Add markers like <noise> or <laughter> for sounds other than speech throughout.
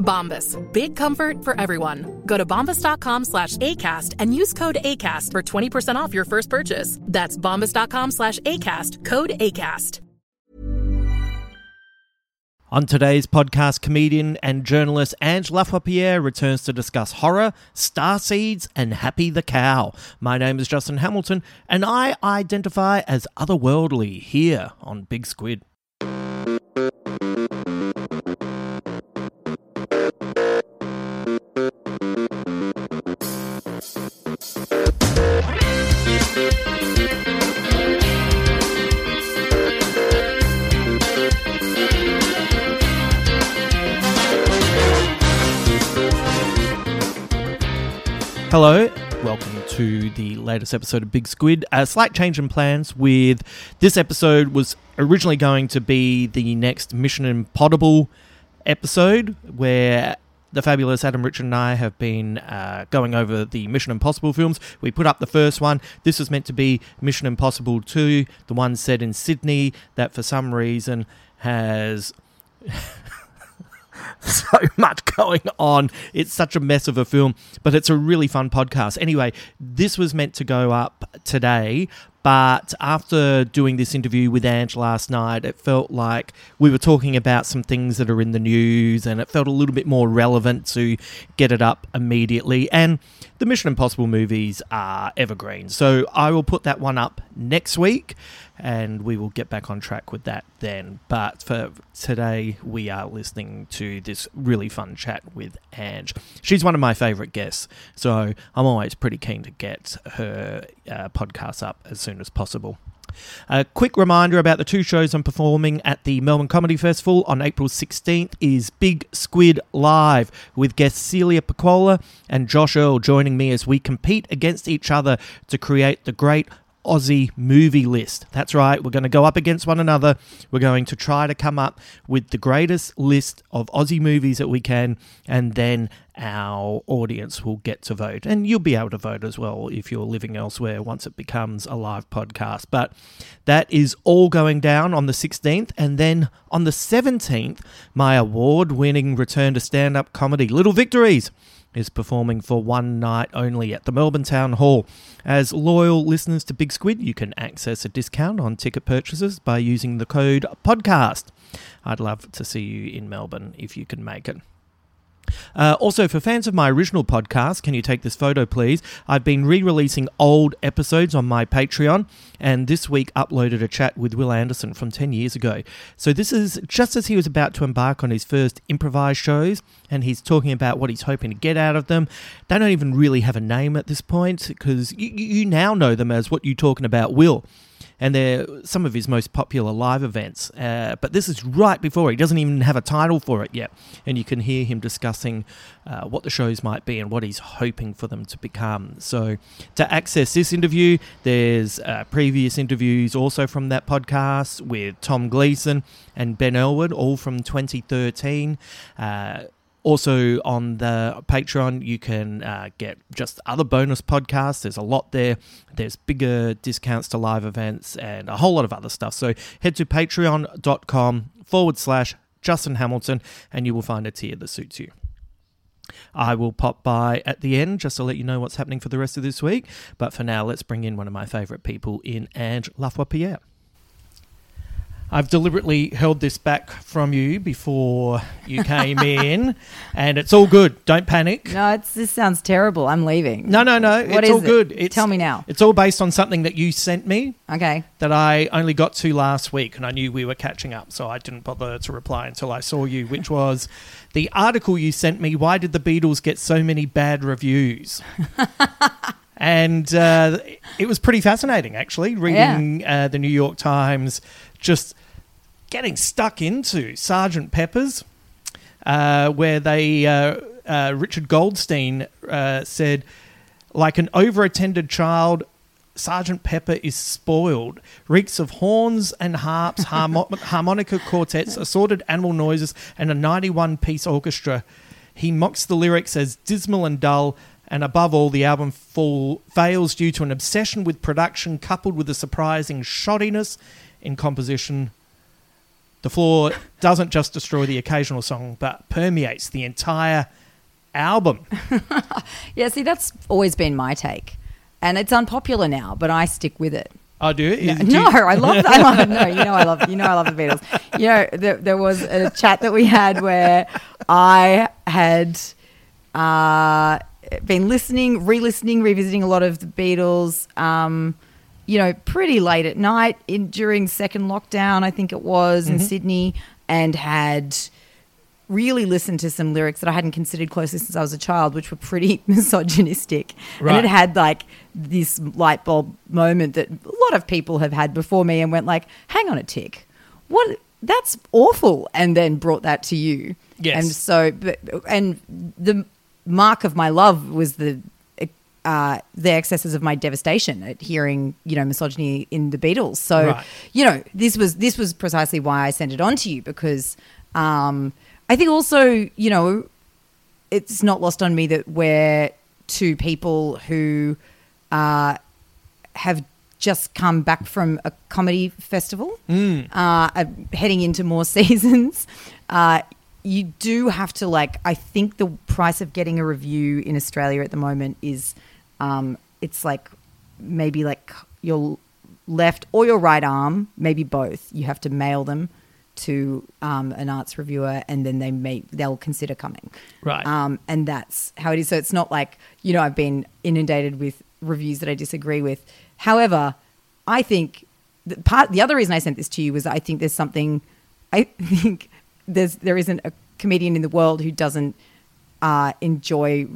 Bombas. Big comfort for everyone. Go to bombas.com slash ACAST and use code ACAST for 20% off your first purchase. That's bombas.com slash ACAST. Code ACAST. On today's podcast, comedian and journalist Ange Lavoipierre returns to discuss horror, star seeds, and Happy the Cow. My name is Justin Hamilton, and I identify as otherworldly here on Big Squid. Hello, welcome to the latest episode of Big Squid. A slight change in plans with this episode was originally going to be the next Mission Impossible episode where the fabulous Adam Richard and I have been uh, going over the Mission Impossible films. We put up the first one. This was meant to be Mission Impossible 2, the one set in Sydney that for some reason has <laughs> <laughs> so much going on. It's such a mess of a film, but it's a really fun podcast. Anyway, this was meant to go up today, but after doing this interview with Ange last night, it felt like we were talking about some things that are in the news, and it felt a little bit more relevant to get it up immediately. And the Mission Impossible movies are evergreen, so I will put that one up next week and we will get back on track with that then. But for today, we are listening to this really fun chat with Ange. She's one of my favourite guests, so I'm always pretty keen to get her uh, podcast up as soon as possible. A quick reminder about the two shows I'm performing at the Melbourne Comedy Festival on April 16th is Big Squid Live with guests Celia Pacquola and Josh Earl joining me as we compete against each other to create the great Aussie movie list. That's right, we're going to go up against one another. We're going to try to come up with the greatest list of Aussie movies that we can, and then our audience will get to vote. And you'll be able to vote as well if you're living elsewhere once it becomes a live podcast. But that is all going down on the 16th. And then on the 17th, my award winning return to stand up comedy, Little Victories is performing for one night only at the Melbourne Town Hall. As loyal listeners to Big Squid, you can access a discount on ticket purchases by using the code PODCAST. I'd love to see you in Melbourne if you can make it. Uh, also, for fans of my original podcast, can you take this photo, please? I've been re releasing old episodes on my Patreon, and this week uploaded a chat with Wil Anderson from 10 years ago. So, this is just as he was about to embark on his first improvised shows, and he's talking about what he's hoping to get out of them. They don't even really have a name at this point, because you, you now know them as what you're talking about, Will and they're some of his most popular live events. Uh, but this is right before he doesn't even have a title for it yet, and you can hear him discussing uh, what the shows might be and what he's hoping for them to become. So, to access this interview, there's uh, previous interviews also from that podcast with Tom Gleeson and Ben Elwood, all from 2013. Also, on the Patreon, you can uh, get just other bonus podcasts. There's a lot there. There's bigger discounts to live events and a whole lot of other stuff. So head to patreon.com forward slash Justin Hamilton, and you will find a tier that suits you. I will pop by at the end just to let you know what's happening for the rest of this week. But for now, let's bring in one of my favourite people in Ange Lavoipierre. I've deliberately held this back from you before you <laughs> came in, and it's all good. Don't panic. No, it's, this sounds terrible. I'm leaving. No, no, no. What it's all it? good. It's, Tell me now. It's all based on something that you sent me Okay. that I only got to last week, and I knew we were catching up, so I didn't bother to reply until I saw you, which was the article you sent me. Why did the Beatles get so many bad reviews? <laughs> and uh, it was pretty fascinating, actually, reading uh, the New York Times, just getting stuck into Sergeant Pepper's, uh, where they uh, uh, Richard Goldstein uh, said, like an overattended child. Sergeant Pepper is spoiled, reeks of horns and harps, harmo- <laughs> harmonica quartets, assorted animal noises, and a 91 piece orchestra. He mocks the lyrics as dismal and dull, and above all, the album fall, fails due to an obsession with production coupled with a surprising shoddiness in composition. The flaw doesn't just destroy the occasional song, but permeates the entire album. <laughs> Yeah, see, that's always been my take. And it's unpopular now, but I stick with it. I do. Is- do No, I love. I love. No, you know I love. You know I love the Beatles. You know there, there was a chat that we had where I had uh, been listening, re-listening, revisiting a lot of the Beatles. Um, you know, pretty late at night in during second lockdown, I think it was in mm-hmm. Sydney, and had really listened to some lyrics that I hadn't considered closely since I was a child, which were pretty <laughs> misogynistic. Right. And it had like this light bulb moment that a lot of people have had before me and went like, hang on a tick. What that's awful and then brought that to you. Yes. And so but, and the mark of my love was the uh, the excesses of my devastation at hearing, you know, misogyny in the Beatles. So, Right. you know, this was this was precisely why I sent it on to you because um, I think also, you know, it's not lost on me that we're two people who uh, have just come back from a comedy festival, uh, uh, heading into more <laughs> seasons. Uh, you do have to like. I think the price of getting a review in Australia at the moment is, um, it's like maybe like your left or your right arm, maybe both. You have to mail them to um, an arts reviewer, and then they may they'll consider coming. Right. Um, and that's how it is. So it's not like you know I've been inundated with reviews that I disagree with. However, I think the part the other reason I sent this to you was I think there's something I <laughs> think there's there isn't a comedian in the world who doesn't uh, enjoy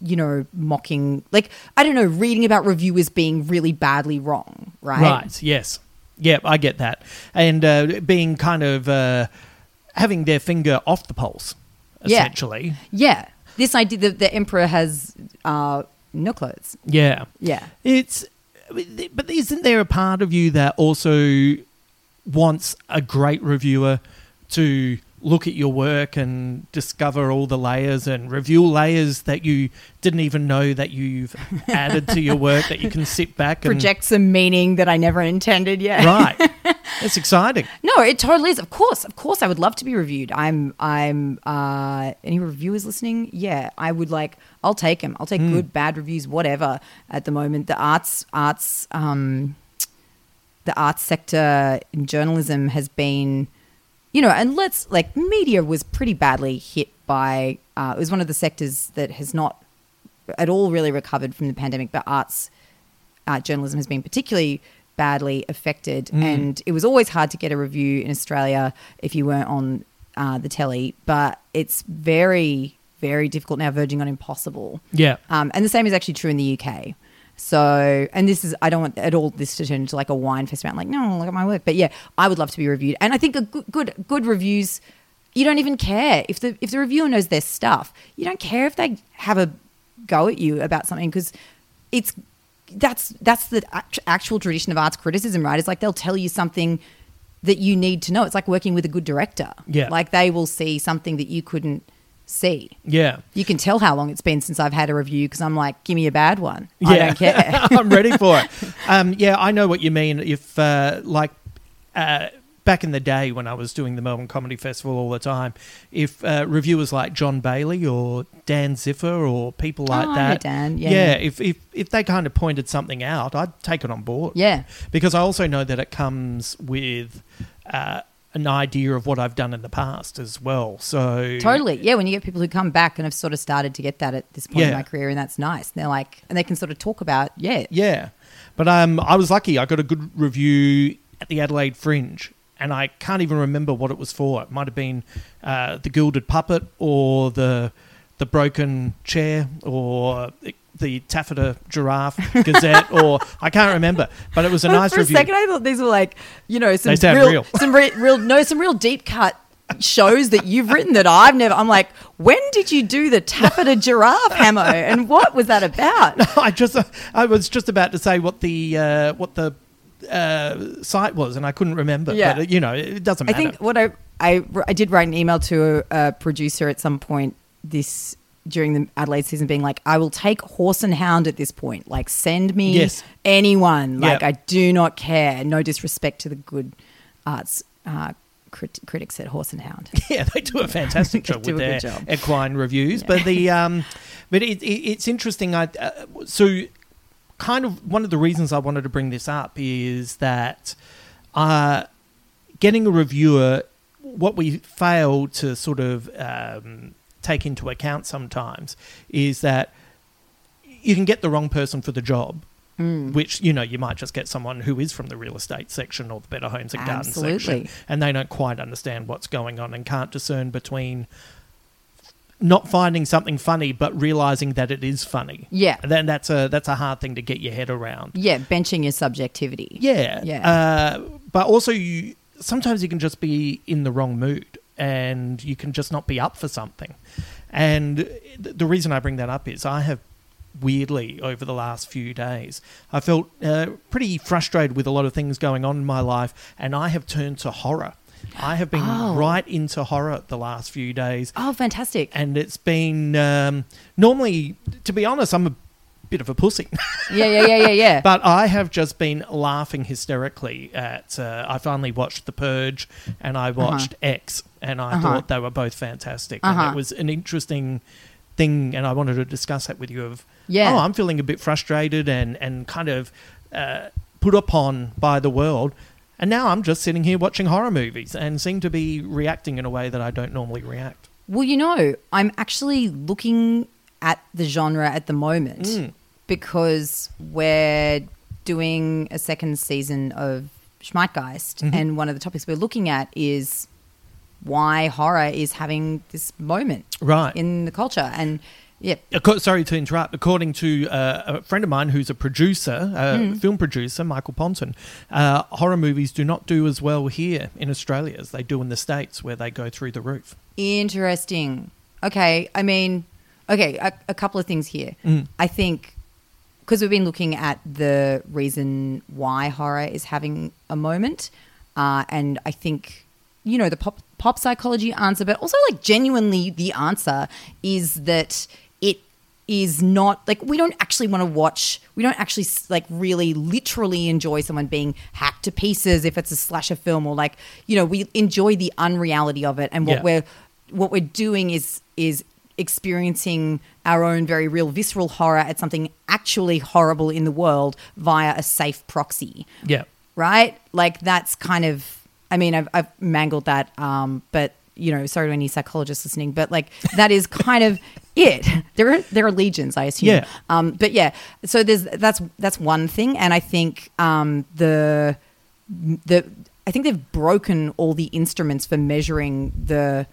you know mocking like I don't know reading about reviewers being really badly wrong right Right. Yes. Yeah, I get that. And uh, being kind of uh, having their finger off the pulse, Yeah. essentially. yeah this idea that the emperor has uh, no clothes Yeah. yeah It's, but isn't there a part of you that also wants a great reviewer to look at your work and discover all the layers and reveal layers that you didn't even know that you've <laughs> added to your work that you can sit back and project some meaning that I never intended yet right. <laughs> It's exciting. No, it totally is. Of course, of course, I would love to be reviewed. I'm, I'm. Uh, any reviewers listening? Yeah, I would like. I'll take them. I'll take good, bad reviews, whatever. At the moment, the arts, arts, um, the arts sector in journalism has been, you know, and let's like media was pretty badly hit by. Uh, it was one of the sectors that has not at all really recovered from the pandemic, but arts uh, journalism has been particularly badly affected, and it was always hard to get a review in Australia if you weren't on uh, the telly. But it's very, very difficult now, verging on impossible. Yeah. Um, and the same is actually true in the UK. So, and this is, I don't want at all this to turn into like a wine fest around like, no, look at my work. But yeah, I would love to be reviewed. And I think a good, good, good reviews, you don't even care if the, if the reviewer knows their stuff. You don't care if they have a go at you about something because it's, that's, that's the actual tradition of arts criticism, right? It's like they'll tell you something that you need to know. It's like working with a good director. Yeah. Like they will see something that you couldn't see. Yeah. You can tell how long it's been since I've had a review because I'm like, give me a bad one. I don't care. <laughs> I'm ready for it. <laughs> Um, yeah, I know what you mean. If uh, like uh, back in the day when I was doing the Melbourne Comedy Festival all the time, if uh, reviewers like John Bailey or Dan Ziffer or people like Oh, that, Dan, yeah. yeah, if, if if they kind of pointed something out, I'd take it on board. Yeah. because I also know that it comes with uh, an idea of what I've done in the past as well. So Totally. Yeah, when you get people who come back and have sort of started to get that at this point in my career, and that's nice. And they're like, and they can sort of talk about, yeah, Yeah, but um, I was lucky. I got a good review at the Adelaide Fringe, and I can't even remember what it was for. It might have been uh, the Gilded Puppet, or the the Broken Chair, or the Taffeta Giraffe Gazette, or I can't remember. But it was a nice For a review. second, I thought these were like, you know, some They sound real, real. some re- real, no, some real deep cut shows that you've written that I've never. I'm like, when did you do the Taffeta Giraffe Hammo, and what was that about? <laughs> I just I was just about to say what the uh, what the uh, site was, and I couldn't remember. Yeah. but uh, you know, it doesn't matter. I matter. think what I, I I did write an email to a, a producer at some point this during the Adelaide season, being like, I will take horse and hound at this point. Like, send me Yes. anyone. Like, Yep. I do not care. No disrespect to the good arts uh, crit- critics at Horse and Hound. <laughs> Yeah, they do a fantastic job with their job. equine reviews. But the um, but it, it, it's interesting. I uh, so kind of one of the reasons I wanted to bring this up is that uh, getting a reviewer, what we fail to sort of um, take into account sometimes is that you can get the wrong person for the job. Hmm. Which you know you might just get someone who is from the real estate section or the better homes and gardens section, and they don't quite understand what's going on and can't discern between not finding something funny but realizing that it is funny. Yeah. then that's a that's a hard thing to get your head around. Yeah, benching your subjectivity. Yeah, Yeah. Uh, but also, you sometimes you can just be in the wrong mood, and you can just not be up for something. And the reason I bring that up is I have weirdly over the last few days I felt uh, pretty frustrated with a lot of things going on in my life, and I have turned to horror. I have been Oh. right into horror the last few days, Oh, fantastic. and it's been um, normally, to be honest, I'm a bit of a pussy. <laughs> Yeah, yeah, yeah, yeah, yeah. But I have just been laughing hysterically at. Uh, I finally watched The Purge and I watched X, and I Uh-huh. thought they were both fantastic. And Uh-huh. it was an interesting thing, and I wanted to discuss that with you. Of Yeah. oh, I'm feeling a bit frustrated and and kind of uh, put upon by the world. And now I'm just sitting here watching horror movies and seem to be reacting in a way that I don't normally react. Well, you know, I'm actually looking at the genre at the moment Mm. because we're doing a second season of Schmeitgeist, Mm-hmm. and one of the topics we're looking at is why horror is having this moment Right. in the culture. And yeah, Sorry to interrupt. According to uh, a friend of mine who's a producer, a Hmm. film producer, Michael Ponton, uh, horror movies do not do as well here in Australia as they do in the States, where they go through the roof. Interesting. Okay. I mean, okay, a, a couple of things here. Mm. I think because we've been looking at the reason why horror is having a moment, uh, and I think you know the pop pop psychology answer, but also like genuinely the answer is that it is not like we don't actually want to watch we don't actually like really literally enjoy someone being hacked to pieces if it's a slasher film or like you know we enjoy the unreality of it and what Yeah. we're what we're doing is is experiencing our own very real visceral horror at something actually horrible in the world via a safe proxy Yeah. right? Like that's kind of. I mean, I've, I've mangled that, um, but you know, sorry to any psychologists listening, but like that is kind of <laughs> it. There are there are legions, I assume. Yeah. Um, but yeah, so there's that's that's one thing, and I think um, the the I think they've broken all the instruments for measuring the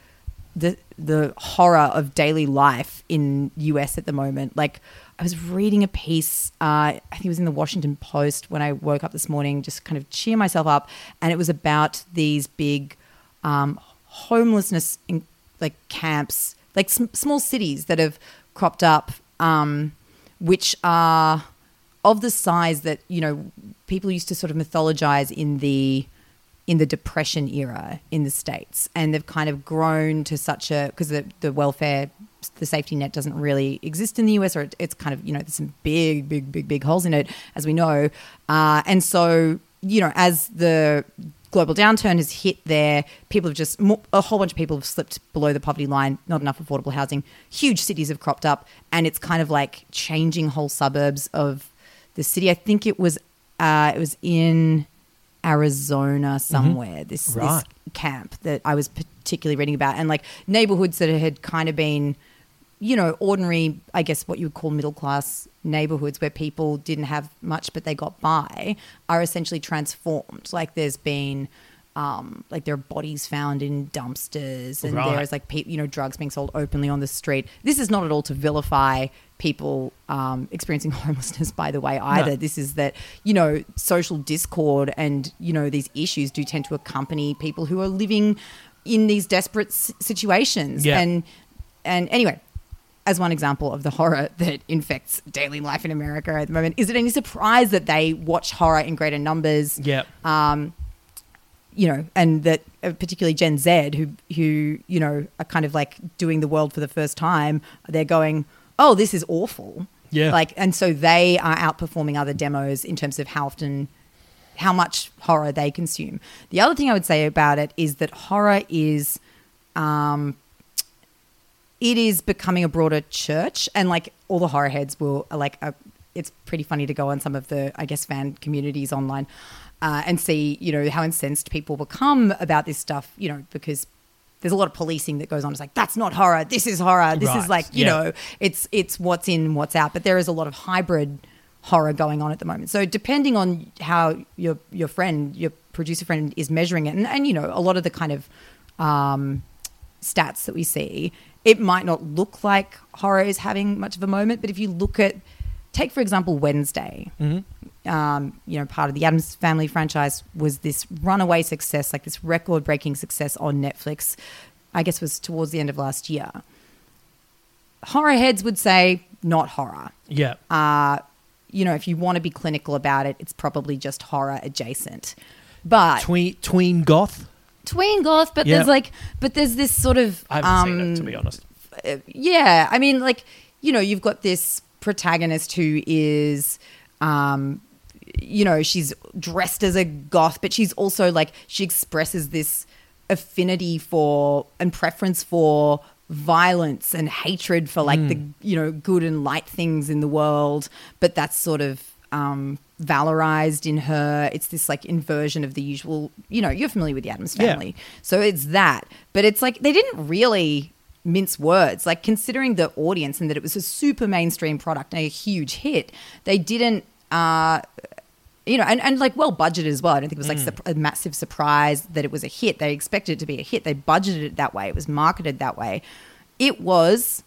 the the horror of daily life in US at the moment. Like I was reading a piece, uh, I think it was in the Washington Post when I woke up this morning, just kind of cheer myself up, and it was about these big um, homelessness in, like camps, like sm- small cities that have cropped up, um, which are of the size that you know people used to sort of mythologize in the in the depression era in the states and they've kind of grown to such a because the, the welfare the safety net doesn't really exist in the us or it, it's kind of you know there's some big big big big holes in it as we know uh, and so you know as the global downturn has hit there. People have just a whole bunch of people have slipped below the poverty line. Not enough affordable housing. Huge cities have cropped up, and it's kind of like changing whole suburbs of the city. I think it was uh, it was in Arizona somewhere. This, Mm-hmm. Right. this camp that I was particularly reading about, and like neighborhoods that had kind of been, you know, ordinary, I guess what you would call middle class neighborhoods where people didn't have much but they got by, are essentially transformed. Like there's been. Um, like there are bodies found in dumpsters, and Right. there's like pe- you know drugs being sold openly on the street. This is not at all to vilify people um, experiencing <laughs> homelessness. By the way, either this is that you know social discord and you know these issues do tend to accompany people who are living in these desperate s- situations. Yeah. And and anyway, as one example of the horror <laughs> that infects daily life in America at the moment, is it any surprise that they watch horror in greater numbers? Yep. you know, and that uh, particularly Gen Z, who who you know are kind of like doing the world for the first time, they're going, "Oh, this is awful." Yeah. Like, and so they are outperforming other demos in terms of how often, how much horror they consume. The other thing I would say about it is that horror is, um, it is becoming a broader church, and like all the horror heads will like. A, it's pretty funny to go on some of the, I guess, fan communities online uh, and see, you know, how incensed people become about this stuff, you know, because there's a lot of policing that goes on. It's like that's not horror. This is horror. This Right, is like you yeah. know, it's it's what's in, what's out. But there is a lot of hybrid horror going on at the moment. So depending on how your your friend, your producer friend, is measuring it, and, and you know, a lot of the kind of um, stats that we see, it might not look like horror is having much of a moment. But if you look at, take for example, Wednesday, um, you know, part of the Addams Family franchise was this runaway success, like this record breaking success on Netflix. I guess was towards the end of last year. Horror heads would say not horror. Yeah. Uh, you know, if you want to be clinical about it, it's probably just horror adjacent. But tween tween goth. tween goth, but Yeah. there's like, but there's this sort of I haven't seen it to um, be honest. yeah i mean like you know you've got this protagonist who is um you know she's dressed as a goth but she's also like she expresses this affinity for and preference for violence and hatred for like the you know good and light things in the world. But that's sort of um valorized in her. It's this like inversion of the usual you know you're familiar with the addams Yeah. family. So it's that. But it's like they didn't really mince words. Like considering the audience and that it was a super mainstream product and a huge hit they didn't uh you know, and, and like well budgeted as well. I don't think it was like sup- a massive surprise that it was a hit. They expected it to be a hit. They budgeted it that way. It was marketed that way. It was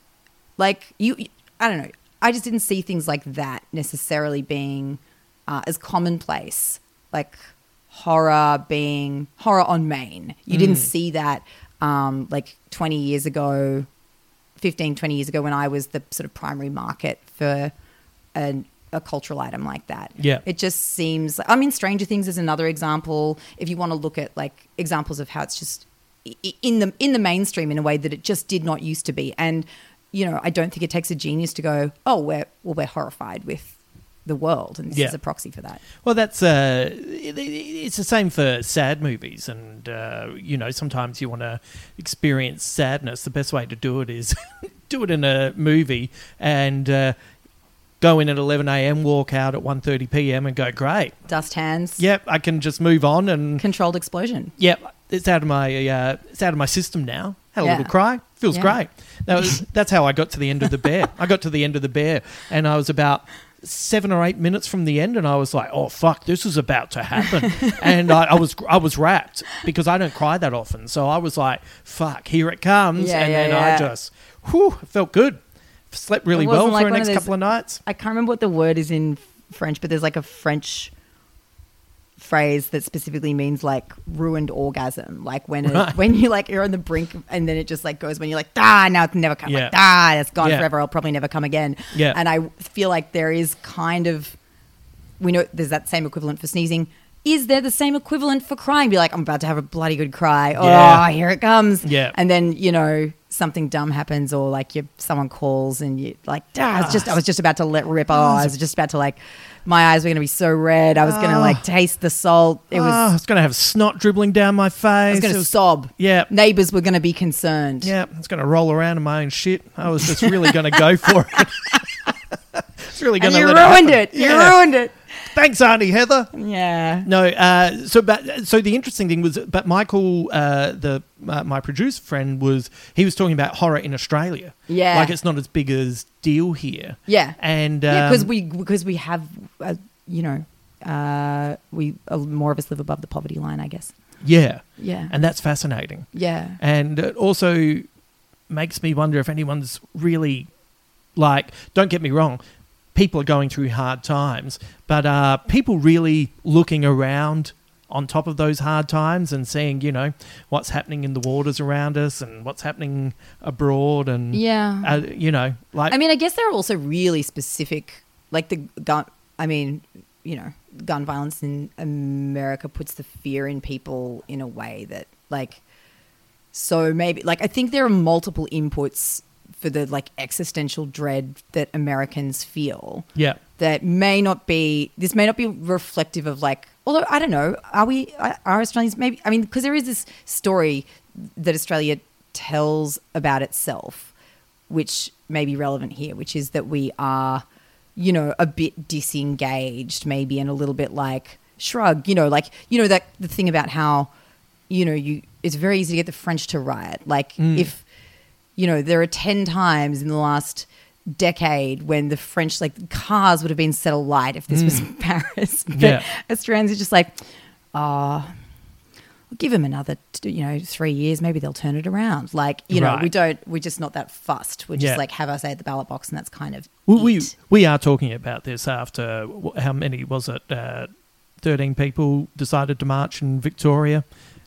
like you. I don't know. I just didn't see things like that necessarily being uh, as commonplace. Like horror being horror on main. You didn't see that um, like 20 years ago, 15, 20 years ago when I was the sort of primary market for an, a cultural item like that. Yeah. It just seems, I mean, Stranger Things is another example. If you want to look at like examples of how it's just in the, in the mainstream in a way that it just did not used to be. And, you know, I don't think it takes a genius to go, oh, we're, well, we're horrified with the world. And this Yeah. is a proxy for that. Well, that's uh, it- it- it's the same for sad movies, and uh, you know sometimes you want to experience sadness. The best way to do it is <laughs> do it in a movie and uh, go in at eleven a.m., walk out at 1.30 p.m. and go great. Dust hands, Yep, I can just move on and controlled explosion. Yep, it's out of my uh, it's out of my system now. Had a Yeah. little cry. Feels Yeah. great. That was, <laughs> that's how I got to the end of the bear. I got to the end of the bear, and I was about seven or eight minutes from the end, and I was like, "Oh fuck, this is about to happen." <laughs> and I, I was I was wrapped because I don't cry that often, so I was like, "Fuck, here it comes!" Yeah, and yeah, then yeah. I just, whew, felt good. Slept really well for like the next of those- couple of nights. I can't remember what the word is in French, but there's like a French phrase that specifically means like ruined orgasm. Like when it, Right. when you like you're on the brink and then it just like goes when you're like ah now it's never come Yeah. like ah it's gone Yeah. forever. I'll probably never come again. Yeah. And I feel like there is kind of we know there's that same equivalent for sneezing. Is there the same equivalent for crying? Be like, I'm about to have a bloody good cry. Yeah. Oh, here it comes. Yeah. And then, you know, something dumb happens or like you someone calls and you like, ah, it's just I was just about to let rip. Oh, I was just about to like my eyes were gonna be so red. I was gonna like ah. taste the salt. It Oh, I was was going to have snot dribbling down my face. I was gonna sob. Yeah. Neighbors were gonna be concerned. Yeah, it's going to roll around in my own shit. I was just really going to go for it. <laughs> it's really going And you ruined it. it. You Yeah. ruined it. Thanks, Auntie Heather. Yeah. No, uh, so but so the interesting thing was, but Michael, uh, the uh, my producer friend was he was talking about horror in Australia. Yeah. like it's not as big as deal here. Yeah. and Yeah, because um, we because we have, uh, you know, uh, we uh, more of us live above the poverty line, I guess. yeah, Yeah. and that's fascinating. Yeah. and it also makes me wonder if anyone's really like don't get me wrong people are going through hard times but are people really looking around on top of those hard times and seeing you know what's happening in the waters around us and what's happening abroad and Yeah. uh, you know like I mean, I guess there are also really specific, like the gun. I mean, you know, gun violence in America puts the fear in people in a way that, like, so maybe, like, I think there are multiple inputs for the like existential dread that Americans feel. yeah. That may not be this may not be reflective of like although i don't know are we are australians maybe i mean because there is this story that australia tells about itself which may be relevant here which is that we are you know a bit disengaged maybe and a little bit like shrug you know like you know that the thing about how you know you it's very easy to get the french to riot. Like mm. if you know, there are 10 times in the last decade when the French, like, cars would have been set alight if this was <laughs> Paris. But Yeah. Australians are just like, oh, we'll give them another, you know, three years. Maybe they'll turn it around. Like, you know, Right. we don't, we're just not that fussed. We're just Yeah. like, have our say at the ballot box, and that's kind of. Well, we we are talking about this after how many was it? Uh, Thirteen people decided to march in Victoria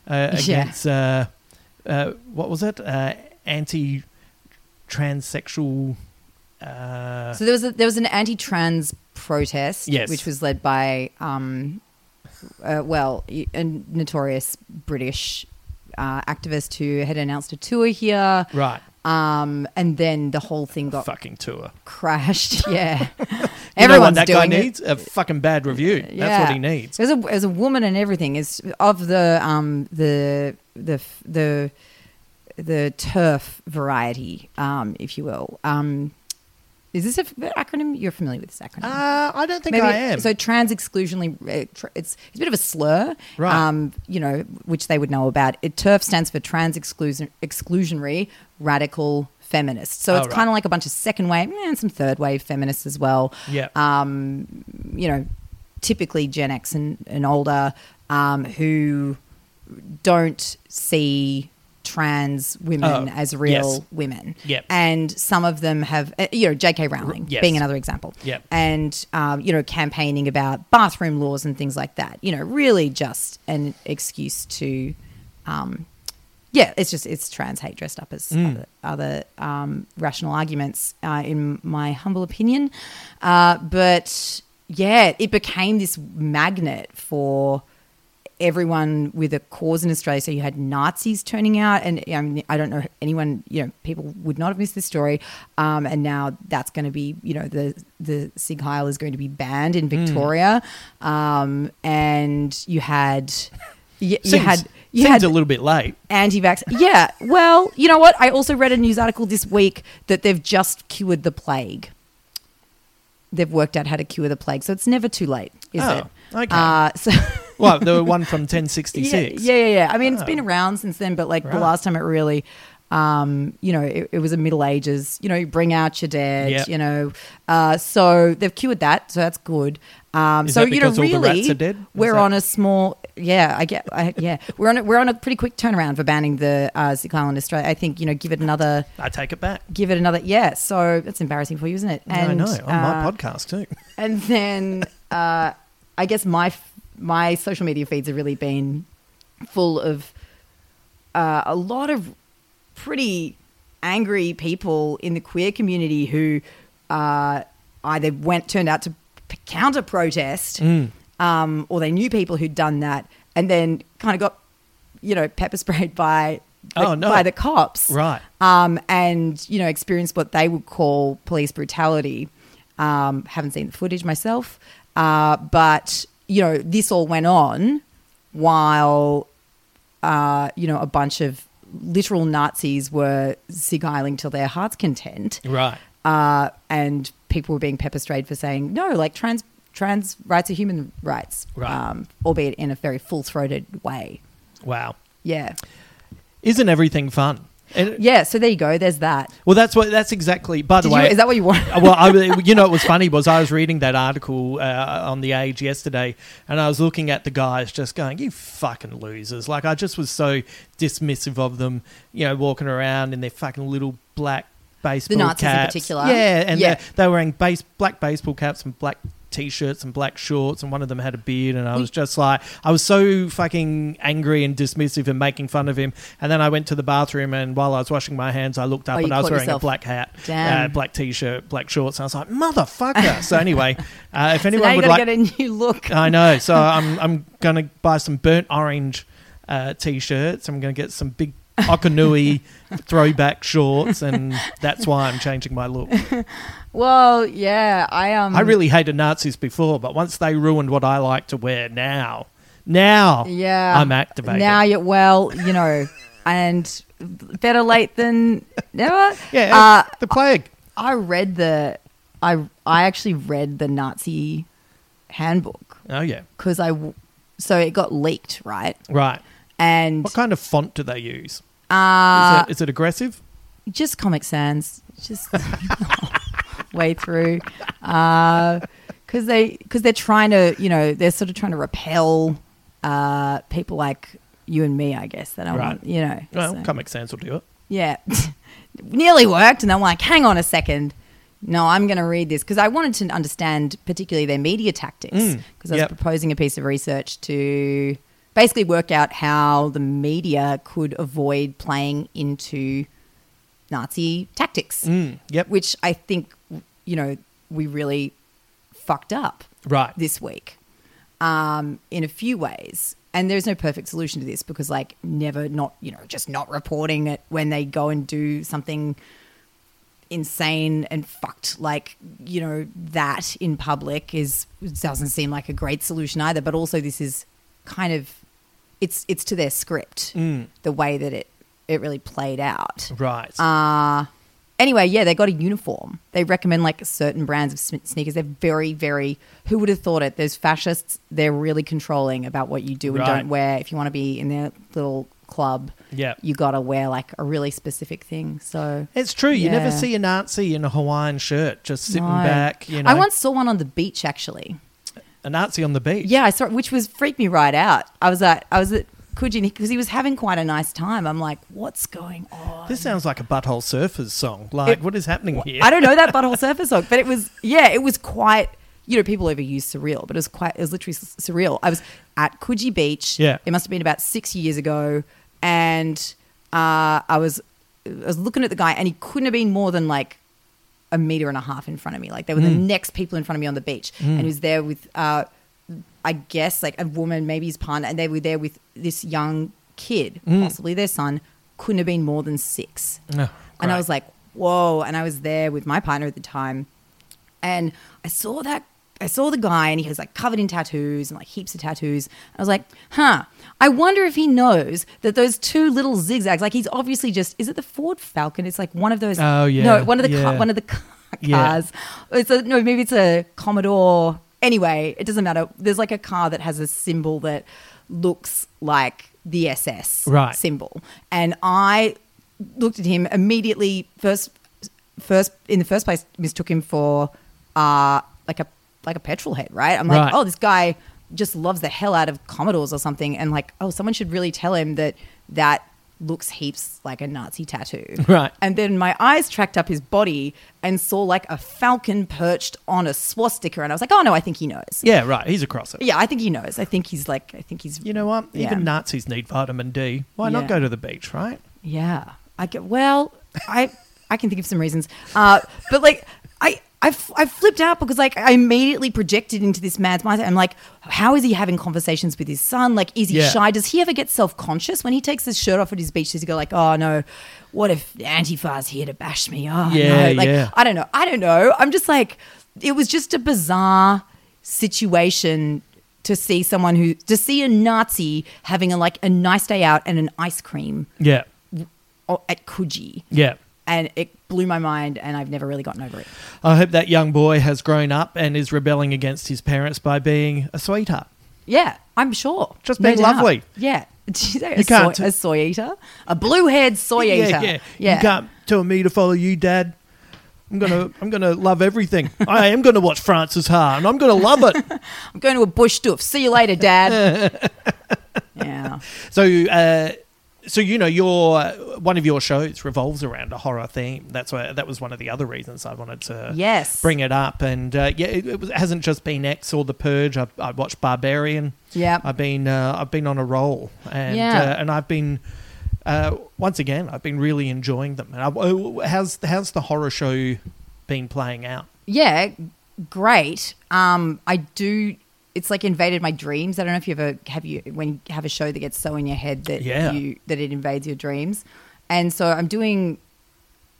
uh, Yeah. against uh, uh, what was it? Anti transsexual. Uh, So there was a, there was an anti-trans protest, Yes. which was led by, um, uh, well, a notorious British uh, activist who had announced a tour here, right, um, and then the whole thing got fucking tour. crashed. <laughs> Yeah, <laughs> You know what everyone's that guy it. needs? A fucking bad review. That's what he needs. As a as a woman and everything is of the um the the the the TERF variety, um, if you will. Um, is this a f- acronym? You're familiar with this acronym? Uh, I don't think Maybe- I am. So trans exclusionally, uh, it's it's a bit of a slur, Right. Um, you know, which they would know about. It TERF stands for trans exclusion exclusionary radical feminists. So Oh, it's right. kind of like a bunch of second wave and some third wave feminists as well. Yeah. Um, you know, typically Gen X and, and older, um, who don't see trans women Oh, as real yes. women. Yep. And some of them have, uh, you know, J.K. Rowling yes. being another example. Yep. And, um, you know, campaigning about bathroom laws and things like that. You know, really just an excuse to, um, yeah, it's just, it's trans hate dressed up as Mm. other, other um, rational arguments, uh, in my humble opinion. Uh, but yeah, it became this magnet for everyone with a cause in Australia. So you had Nazis turning out, and I, mean, I don't know anyone. You know, people would not have missed this story. Um, and now that's going to be, you know, the the Sieg Heil is going to be banned in Victoria. Um, and you had, you, you had, you seems had a little bit late. anti-vax. Yeah. Well, you know what? I also read a news article this week that they've just cured the plague. They've worked out how to cure the plague, so it's never too late, is Oh, it? Okay. Uh, so <laughs> Well, the one from <laughs> 1066. yeah, yeah, yeah. I mean, it's been around since then, but like the last time it really, um, you know, it, it was a Middle Ages. You know, you bring out your dead. Yep. You know, uh, so they've cured that, so that's good. Um, so you know, because all the really, rats are dead? We're that- on a small. Yeah, I get. I, yeah, <laughs> we're on a, we're on a pretty quick turnaround for banning the uh, Island Australia. I think you know, give it another, I take it back. give it another. Yeah, so that's embarrassing for you, isn't it? I know. On my uh, podcast, too. and then uh, I guess my my social media feeds have really been full of uh, a lot of pretty angry people in the queer community who uh, either went turned out to counter protest. Mm. um, or they knew people who'd done that, and then kind of got, you know, pepper sprayed by the, Oh, no. by the cops, Right. Um, and you know, experienced what they would call police brutality. Um, haven't seen the footage myself, uh, but you know, this all went on while uh, you know, a bunch of literal Nazis were sigiling till their heart's content. Right. Uh, and people were being pepper sprayed for saying, no, like trans trans rights are human rights, Right. um, albeit in a very full throated way. Wow. Yeah. Isn't everything fun? And, Yeah, so there you go. There's that. Well, that's what. That's exactly. By the Did you, way, is that what you want? Well, I, <laughs> you know, what was funny was I was reading that article uh, on the Age yesterday, and I was looking at the guys just going, "You fucking losers!" Like I just was so dismissive of them, you know, walking around in their fucking little black baseball caps. the Nazis in particular? yeah, and Yeah. They, they were wearing base black baseball caps and black t-shirts and black shorts and one of them had a beard and I was just like I was so fucking angry and dismissive and making fun of him and then I went to the bathroom and while I was washing my hands I looked up Oh, and I was wearing yourself. a black hat uh, black t-shirt, black shorts. And I was like, motherfucker. <laughs> so anyway, uh, if anyone you would like, to get a new look. I know. So <laughs> I'm I'm gonna buy some burnt orange uh, t-shirts. I'm gonna get some big <laughs> Okanui throwback shorts, and that's why I'm changing my look. Well, yeah, I um, I really hated Nazis before, but once they ruined what I like to wear, now, now, yeah, I'm activated. now. You well, you know, and better late than never. <laughs> yeah, Uh, the plague. I read the, I I actually read the Nazi handbook Oh yeah, because I, so it got leaked, right? right. And What kind of font do they use? uh, is, it, is it aggressive? just Comic Sans, just <laughs> way through, because they because they're trying to, you know, they're sort of trying to repel uh, people like you and me, I guess. That I Right. want, you know. Well, so- Comic Sans will do it. Yeah. <laughs> Nearly worked. And I'm like, hang on a second. No, I'm going to read this because I wanted to understand particularly their media tactics Mm, because I was yep. proposing a piece of research to basically work out how the media could avoid playing into Nazi tactics, Mm, yep. which I think, you know, we really fucked up Right. this week um, in a few ways. And there's no perfect solution to this because, like, never not, you know, just not reporting it when they go and do something insane and fucked like you know that in public is doesn't seem like a great solution either but also this is kind of it's it's to their script Mm. the way that it it really played out Right. uh, anyway, yeah, they got a uniform. They recommend like certain brands of sneakers. They're very, very. Who would have thought it? Those fascists. They're really controlling about what you do and Right. don't wear. If you want to be in their little club, Yeah. you got to wear like a really specific thing. So It's true. You never see a Nazi in a Hawaiian shirt just sitting No. back. You know, I once saw one on the beach actually. a Nazi on the beach. Yeah, I saw it, which was freaked me right out. I was at I was at Coogee because he was having quite a nice time. I'm like, what's going on? This sounds like a Butthole Surfers song. Like, It- what is happening here? I don't know that butthole surfer song, but it was yeah, it was quite. You know, people overuse surreal, but it was quite. It was literally s- surreal. I was at Coogee Beach. Yeah. it must have been about six years ago, and uh, I was I was looking at the guy, and he couldn't have been more than like a meter and a half in front of me. Like they were the next people in front of me on the beach, and he was there with, uh, I guess, like a woman, maybe his partner, and they were there with this young kid, hmm. possibly their son. Couldn't have been more than six. Oh, And I was like, whoa. And I was there with my partner at the time. And I saw that, I saw the guy and he was like covered in tattoos and like heaps of tattoos. I was like, huh, I wonder if he knows that those two little zigzags, like he's obviously just, is it the Ford Falcon? It's like one of those. Oh, yeah, No, one of the, yeah. car, one of the car, <laughs> Yeah. cars. It's a, no, maybe it's a Commodore. Anyway, it doesn't matter. There's like a car that has a symbol that looks like the SS Right. symbol. And I looked at him immediately first first in the first place mistook him for uh like a like a petrol head, right? I'm like, Right. "Oh, this guy just loves the hell out of Commodores or something." And like, "Oh, someone should really tell him that that looks heaps like a Nazi tattoo." <laughs> Right. And then my eyes tracked up his body and saw like a falcon perched on a swastika and I was like, "Oh no, I think he knows." Yeah, right. He's a crosser. Yeah, I think he knows. I think he's like I think he's You know what? Yeah. Even Nazis need vitamin D. Why not go to the beach, right? Yeah, I get. Well, I I can think of some reasons, uh, but like I I, f- I flipped out because like I immediately projected into this man's mind. I'm like, how is he having conversations with his son? Like, is he Yeah. shy? Does he ever get self conscious when he takes his shirt off at his beach? Does he go like, oh no, what if Antifa's here to bash me? Oh Yeah, no, like yeah. I don't know, I don't know. I'm just like, it was just a bizarre situation to see someone who to see a Nazi having a like a nice day out and an ice cream Yeah. at Coogee. Yeah. And it blew my mind, and I've never really gotten over it. I hope that young boy has grown up and is rebelling against his parents by being a sweetheart. Yeah, I'm sure. Just No being doubt. lovely. Yeah. <laughs> You a, can't soy, t- a soy eater? A blue haired soy eater. Yeah, yeah. You can't tell me to follow you, Dad. I'm gonna, I'm gonna love everything. I am gonna watch Frances Ha, and I'm gonna love it. <laughs> I'm going to a bush doof. See you later, Dad. <laughs> yeah. So, uh, so you know, your one of your shows revolves around a horror theme. That's why that was one of the other reasons I wanted to Yes. bring it up. And uh, yeah, it, it, was, it hasn't just been X or The Purge. I've, I've watched Barbarian. Yep. I've been uh, I've been on a roll, and Yeah. uh, and I've been uh, once again I've been really enjoying them. And I, oh, how's how's the horror show been playing out? Yeah, great. Um, I do. It's like invaded my dreams. I don't know if you ever have you when you have a show that gets so in your head that Yeah. you that it invades your dreams. And so I'm doing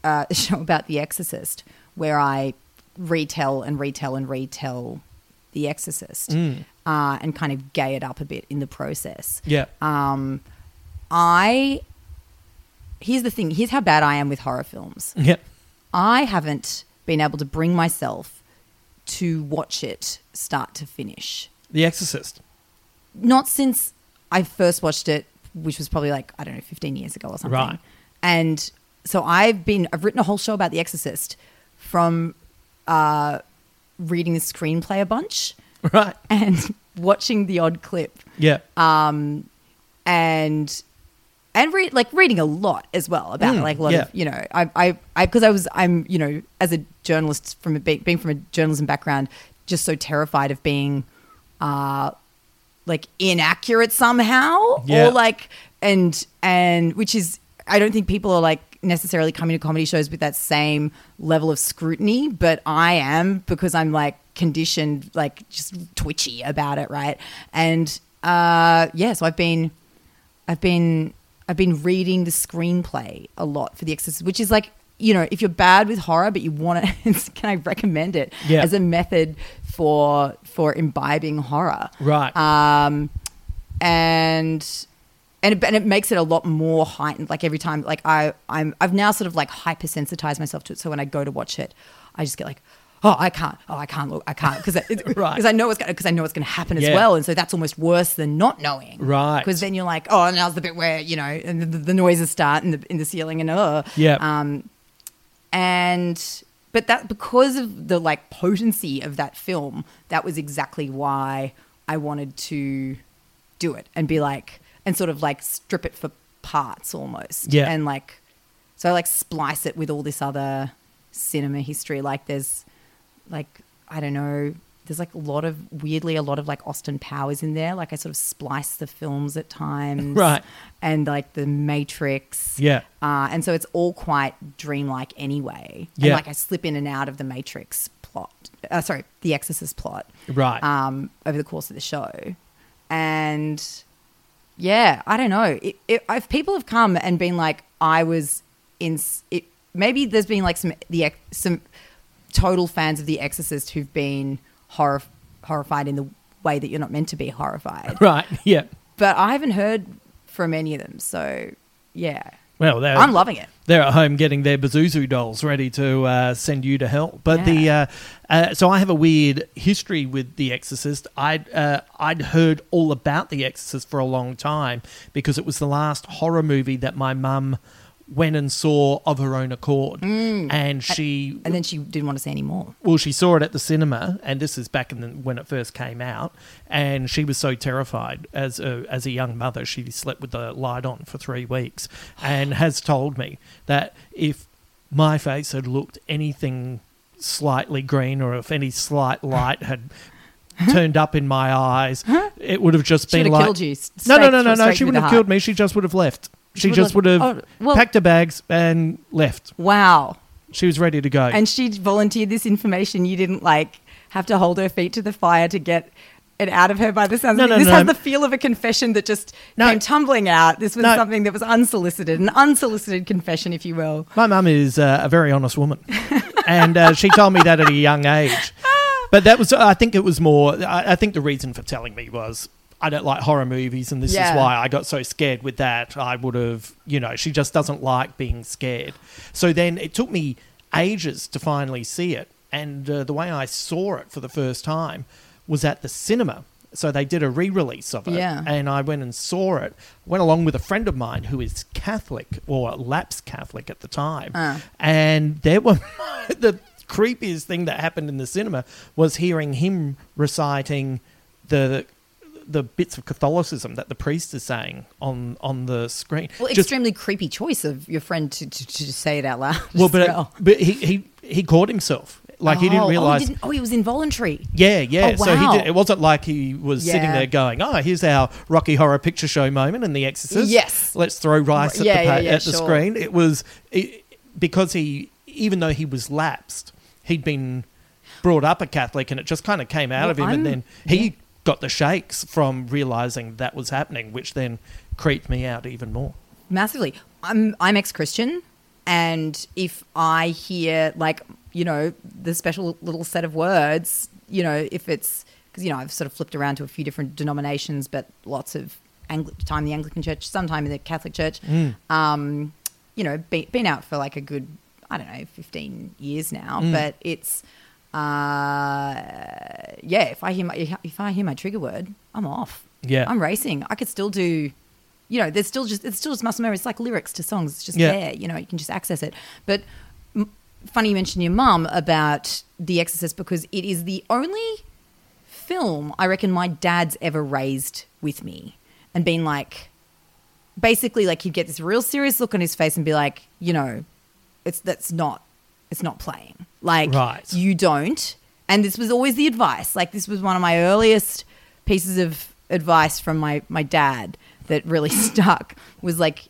uh, <laughs> a show about The Exorcist where I retell and retell and retell The Exorcist Mm. uh, and kind of gay it up a bit in the process. Yeah, Um, I here's the thing. Here's how bad I am with horror films. yeah, I haven't been able to bring myself to watch it start to finish. The Exorcist. Not since I first watched it, which was probably like, I don't know, 15 years ago or something. Right. And so I've been, I've written a whole show about The Exorcist from uh, reading the screenplay a bunch <laughs> Right. and <laughs> watching the odd clip Yeah. um, and and read like reading a lot as well about Mm, like a lot yeah. of you know I I I because I was I'm you know as a journalist from a being from a journalism background just so terrified of being uh like inaccurate somehow Yeah. or like and and which is I don't think people are like necessarily coming to comedy shows with that same level of scrutiny, but I am because I'm like conditioned, like just twitchy about it, right? And uh, yeah, so I've been, I've been, I've been reading the screenplay a lot for The Exorcist, which is like you know, if you're bad with horror but you want <laughs> to, can I recommend it Yeah. as a method for for imbibing horror? Right. um, and and it, and it makes it a lot more heightened. Like every time, like I I'm I've now sort of like hypersensitized myself to it. So when I go to watch it, I just get like. Oh, I can't. Oh, I can't look. I can't because because <laughs> Right. I know what's because I know what's going to happen as well, and so that's almost worse than not knowing. Right. Because then you're like, oh, now's the bit where you know, and the, the noises start in the in the ceiling, and oh, Yeah. Um, and but that because of the like potency of that film that was exactly why i wanted to do it and be like and sort of like strip it for parts almost Yeah. and like so I like splice it with all this other cinema history like there's like i don't know there's like a lot of weirdly a lot of like austin powers in there like i sort of splice the films at times <laughs> Right. and like the matrix Yeah. uh, and so it's all quite dreamlike anyway. Yeah. And like I slip in and out of the Matrix plot, uh, sorry, the Exorcist plot, Right. um, over the course of the show. And yeah, I don't know. It, it, if people have come and been like, I was in, it, maybe there's been like some, the, some total fans of The Exorcist who've been horror, horrified in the way that you're not meant to be horrified. <laughs> right. Yeah. But I haven't heard from any of them. So yeah. Well, they're, I'm loving it. they're at home getting their Pazuzu dolls ready to uh, send you to hell. But the uh, uh, so I have a weird history with The Exorcist. I'd uh, I'd heard all about The Exorcist for a long time because it was the last horror movie that my mum went and saw of her own accord, mm. and she And then she didn't want to see any more. well, she saw it at the cinema, and this is back in the, when it first came out, and she was so terrified as a, as a young mother, she slept with the light on for three weeks, and has told me that if my face had looked anything slightly green, or if any slight light had turned up in my eyes, it would have just She been like killed you no, no, no, no, no. She wouldn't have killed me. She just would have left. She, would just would have oh, well- packed her bags and left. Wow. She was ready to go. and she volunteered this information. You didn't like have to hold her feet to the fire to get it out of her by the sounds. No, of it. no, this no. has the feel of a confession that just No. came tumbling out. This was something that was unsolicited, an unsolicited confession, if you will. My mum is uh, a very honest woman, <laughs> and uh, she told me that at a young age. But that was, I think it was more. I, I think the reason for telling me was I don't like horror movies, and this Yeah. is why I got so scared with that. I would have, you know, she just doesn't like being scared. So then it took me ages to finally see it, and uh, the way I saw it for the first time was at the cinema. So they did a re-release of it, Yeah. and I went and saw it. Went along with a friend of mine who is Catholic or lapsed Catholic at the time, Uh. and there were <laughs> the creepiest thing that happened in the cinema was hearing him reciting the the bits of Catholicism that the priest is saying on on the screen. Well, Just- extremely creepy choice of your friend to, to, to say it out loud. well, but uh, well. but he he he caught himself. Like he Oh, didn't oh, oh realize. didn't- Oh, he was involuntary. Yeah, yeah. Oh, So he did, it wasn't like he was sitting there going, "Oh, here's our Rocky Horror Picture Show moment in The Exorcist." Yes. let's throw rice at, Yeah, the, yeah, pa- yeah, at the sure. screen. It was it, because he, even though he was lapsed, he'd been brought up a Catholic, and it just kind of came out Well, of him, I'm- and then he got the shakes from realizing that was happening, which then creeped me out even more. massively. I'm I'm ex-Christian, and if I hear like you know the special little set of words, you know if it's because you know I've sort of flipped around to a few different denominations, but lots of Angli- time in the Anglican Church, sometime in the Catholic Church. Um, you know, be, been out for like a good I don't know, fifteen years now, but it's. Uh, yeah, if I hear my if I hear my trigger word, I'm off. Yeah. I'm racing. I could still do you know, there's still just it's still just muscle memory. It's like lyrics to songs. It's just Yeah. there. You know, you can just access it. But m- funny you mentioned your mum about The Exorcist because it is the only film I reckon my dad's ever raised with me and been like, basically like he'd get this real serious look on his face and be like, you know, it's that's not it's not playing. Like Right. you don't. And this was always the advice. Like this was one of my earliest pieces of advice from my my dad that really <laughs> stuck was like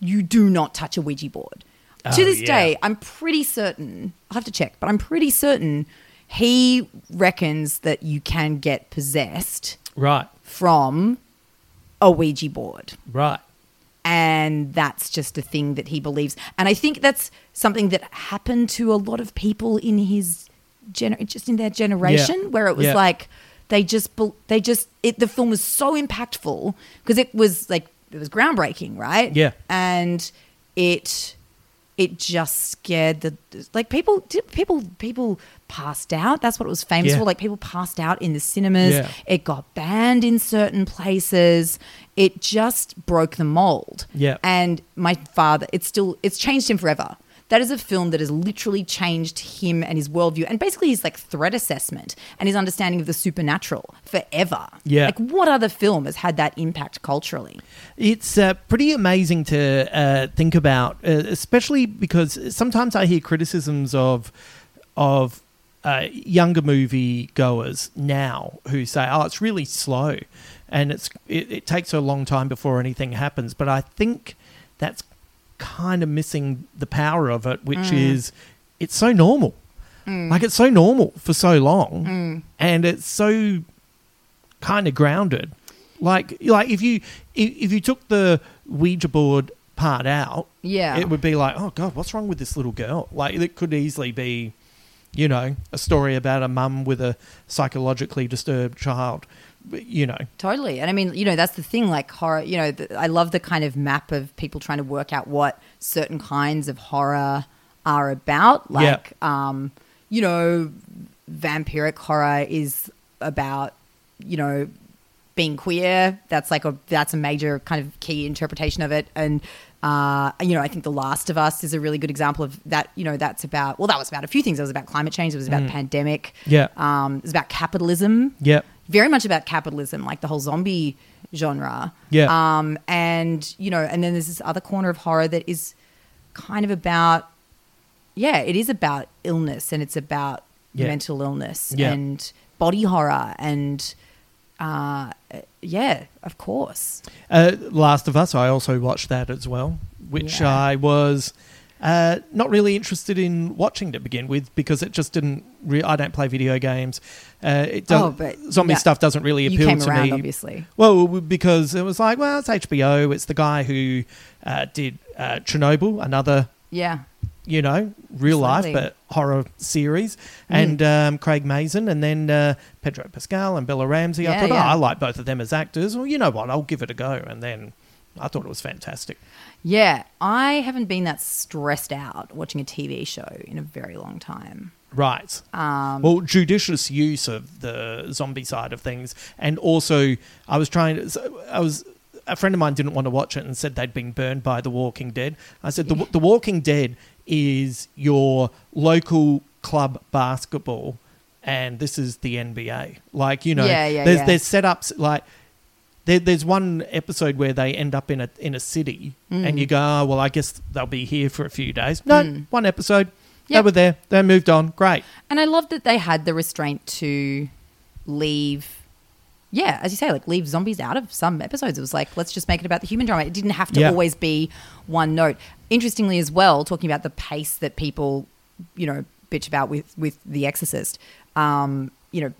you do not touch a Ouija board. to Oh, this yeah. day, I'm pretty certain, I'll have to check, but I'm pretty certain he reckons that you can get possessed Right, from a Ouija board right. And that's just a thing that he believes and i think that's something that happened to a lot of people in his gener- just in their generation Yeah. where it was Yeah. like they just they just it, the film was so impactful because it was like it was groundbreaking right Yeah. and it it just scared the like people people people passed out that's what it was famous Yeah. for like people passed out in the cinemas Yeah. it got banned in certain places it just broke the mold Yeah. and my father it's still it's changed him forever that is a film that has literally changed him and his worldview and basically his like threat assessment and his understanding of the supernatural forever Yeah. like what other film has had that impact culturally It's uh, pretty amazing to uh, think about, uh, especially because sometimes I hear criticisms of of uh, younger movie goers now who say, "Oh, it's really slow, and it's it, it takes a long time before anything happens." But I think that's kind of missing the power of it, which mm. is it's so normal. Mm. Like it's so normal for so long, mm. and it's so kind of grounded. Like like if you if, if you took the Ouija board part out, Yeah. it would be like, oh god, what's wrong with this little girl? Like it could easily be, you know, a story about a mum with a psychologically disturbed child. You know, Totally. And I mean, you know, that's the thing like horror, you know, the, I love the kind of map of people trying to work out what certain kinds of horror are about. Yeah. Like, um, you know, vampiric horror is about, you know, being queer. That's like a that's a major kind of key interpretation of it. And uh, you know, I think The Last of Us is a really good example of that. You know, that's about well, that was about a few things. It was about climate change. It was about pandemic. Mm. Yeah. Um, it was about capitalism Yep. Very much about capitalism, like the whole zombie genre. Yeah. Um, and you know, and then there's this other corner of horror that is kind of about, yeah, it is about illness and it's about Yeah. mental illness Yeah. and body horror and, uh, yeah, of course. Uh, Last of Us, I also watched that as well, which Yeah. I was uh, not really interested in watching to begin with because it just didn't. Re- I don't play video games. Uh, it Oh, but zombie that- stuff doesn't really appeal to around, me. obviously. Well, because it was like, well, it's HBO. It's the guy who uh, did uh, Chernobyl, another Yeah. you know, real life but horror series, and um, Craig Mazin, and then uh, Pedro Pascal and Bella Ramsey. I thought, yeah. oh, I like both of them as actors. Well, you know what? I'll give it a go. And then I thought it was fantastic. Yeah. I haven't been that stressed out watching a TV show in a very long time. Right. Um, well, judicious use of the zombie side of things, and also I was trying to. I was. A friend of mine didn't want to watch it and said they'd been burned by The Walking Dead. I said, The, the Walking Dead is your local club basketball, and this is the NBA. Like, you know, Yeah, yeah, there's, yeah. there's setups like. There, there's one episode where they end up in a in a city, Mm. and you go, "Oh well, I guess they'll be here for a few days." No, one episode. They Yep. were there. They moved on. Great. And I love that they had the restraint to leave. Yeah, as you say, like leave zombies out of some episodes. It was like, let's just make it about the human drama. It didn't have to Yeah. always be one note. Interestingly, as well, talking about the pace that people, you know, bitch about with with The Exorcist, um, you know,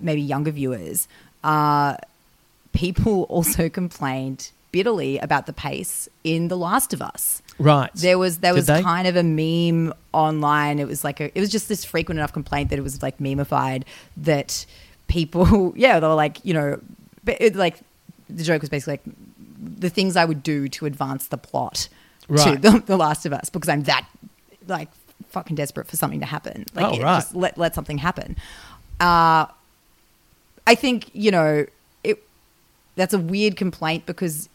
maybe younger viewers, uh, people also <laughs> complained bitterly about the pace in The Last of Us. Right. There was there Did was they? kind of a meme online. It was like a, it was just this frequent enough complaint that it was like memeified that people <laughs> yeah they were like you know it, like the joke was basically like the things I would do to advance the plot to the, the Last of Us because I'm that like fucking desperate for something to happen. Like Oh, right. just let let something happen. Uh, I think you know. That's a weird complaint because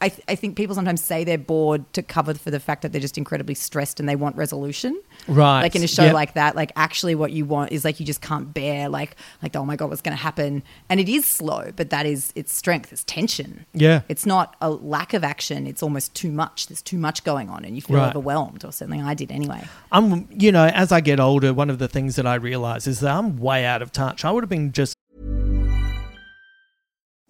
I, th- I think people sometimes say they're bored to cover for the fact that they're just incredibly stressed and they want resolution. Right. Like in a show Yep. like that, like actually what you want is like you just can't bear like like oh my god what's going to happen and it is slow but that is its strength it's tension. Yeah. It's not a lack of action it's almost too much there's too much going on and you feel Right. overwhelmed or something I did anyway. I'm, you know, as I get older, one of the things that I realize is that I'm way out of touch. I would have been just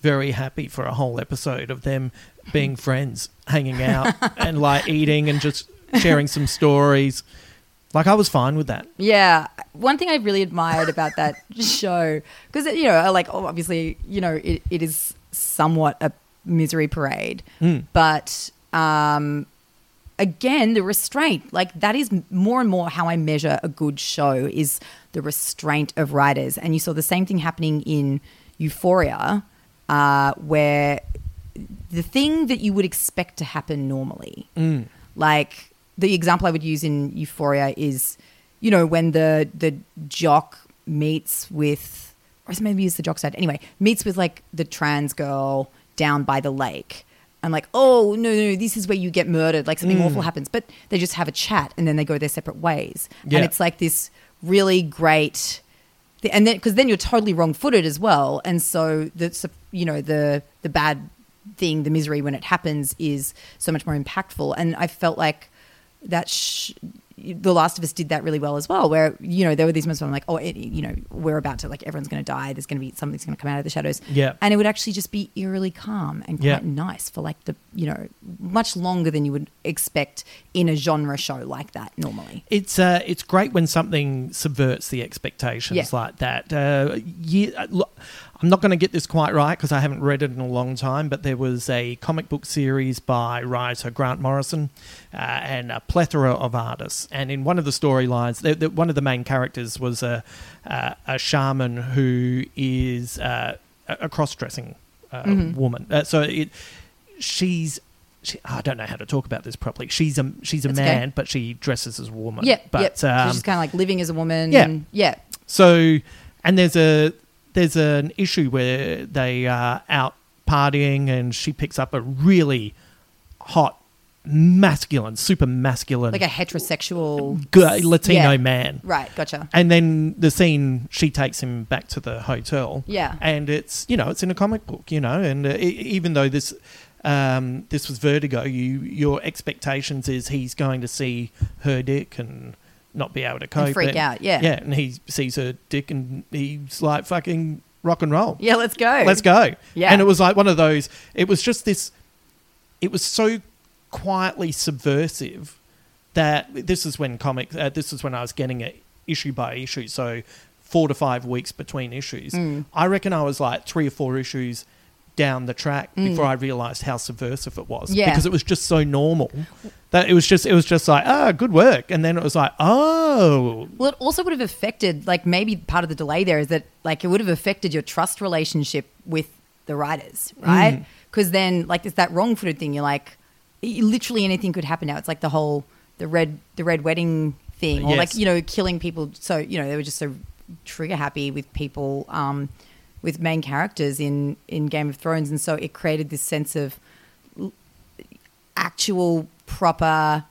Very happy for a whole episode of them <laughs> being friends, hanging out and like eating and just sharing some stories. Like I was fine with that. Yeah, one thing I really admired about that <laughs> show because you know, like obviously, you know, it, it is somewhat a misery parade, but um, again, the restraint, like that is more and more how I measure a good show is the restraint of writers, and you saw the same thing happening in Euphoria, uh, where the thing that you would expect to happen normally. Like the example I would use in Euphoria is, you know, when the the jock meets with, or maybe it's the jock dad. Anyway, meets with like the trans girl down by the lake. And like, oh no, no, this is where you get murdered. Like something awful happens, but they just have a chat and then they go their separate ways. Yeah. And it's like this really great and then because then you're totally wrong-footed as well and so the you know the the bad thing the misery when it happens is so much more impactful and i felt like that sh- the last of us did that really well as well where you know there were these moments where i'm like oh it, you know we're about to like everyone's going to die there's going to be something's going to come out of the shadows Yeah. and it would actually just be eerily calm and quite Yeah. nice for like the you know much longer than you would expect in a genre show like that normally It's uh, it's great when something subverts the expectations Yeah. like that. Uh, yeah, look, I'm not going to get this quite right because I haven't read it in a long time, but there was a comic book series by writer Grant Morrison uh, and a plethora of artists. And in one of the storylines, the, the, one of the main characters was a, uh, a shaman who is uh, a a cross-dressing uh, woman. Uh, so it, she's. She, I don't know how to talk about this properly. She's a she's a That's okay. man, but she dresses as a woman. Yeah, but yep. um, she's kind of like living as a woman. yeah. and- yeah. so, and there's a there's an issue where they are out partying, and she picks up a really hot, masculine, super masculine, like a heterosexual g- Latino Yeah. man. Right, gotcha. And then the scene, she takes him back to the hotel. Yeah. and it's you know it's in a comic book, you know, and uh, e- even though this. Um, this was Vertigo. You your expectations is he's going to see her dick and not be able to cope freak out, yeah. yeah, and he sees her dick and he's like fucking rock and roll. Yeah, let's go. Let's go. Yeah. And it was like one of those, it was just this, it was so quietly subversive that this is when comics, uh, this is when I was getting it issue by issue. So four to five weeks between issues. Mm. I reckon I was like three or four issues down the track Mm. before I realized how subversive it was. Yeah. Because it was just so normal that it was just, it was just like, ah, good work. And then it was like, oh, Well, it also would have affected, like, maybe part of the delay there is that, like, it would have affected your trust relationship with the writers, Mm. right? Because then, like, it's that wrong footed thing. You're like, literally anything could happen now. It's like the whole the red the red wedding thing, or like you know, killing people. So you know, they were just so trigger happy with people, um, with main characters in in Game of Thrones, and so it created this sense of actual proper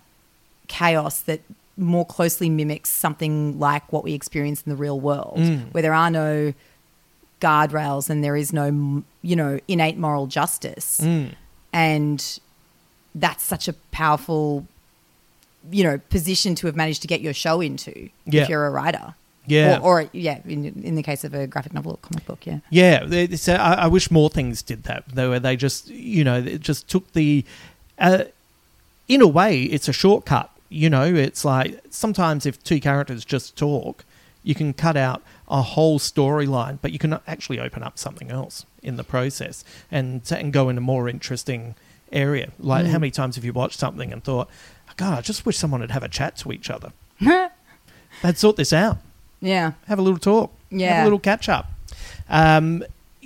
chaos that more closely mimics something like what we experience in the real world, Mm. where there are no guardrails and there is no, you know, innate moral justice. Mm. And that's such a powerful, you know, position to have managed to get your show into Yeah. if you're a writer. Yeah. Or, or yeah, in, in the case of a graphic novel or comic book, yeah. Yeah, they I, I wish more things did that. Though where they just, you know, it just took the. Uh, in a way, it's a shortcut. You know, it's like sometimes if two characters just talk, you can cut out a whole storyline, but you can actually open up something else in the process and and go in a more interesting area. Like, Mm. how many times have you watched something and thought, God, I just wish someone would have a chat to each other. <laughs> They'd sort this out Yeah. have a little talk, Yeah. have a little catch up. Um,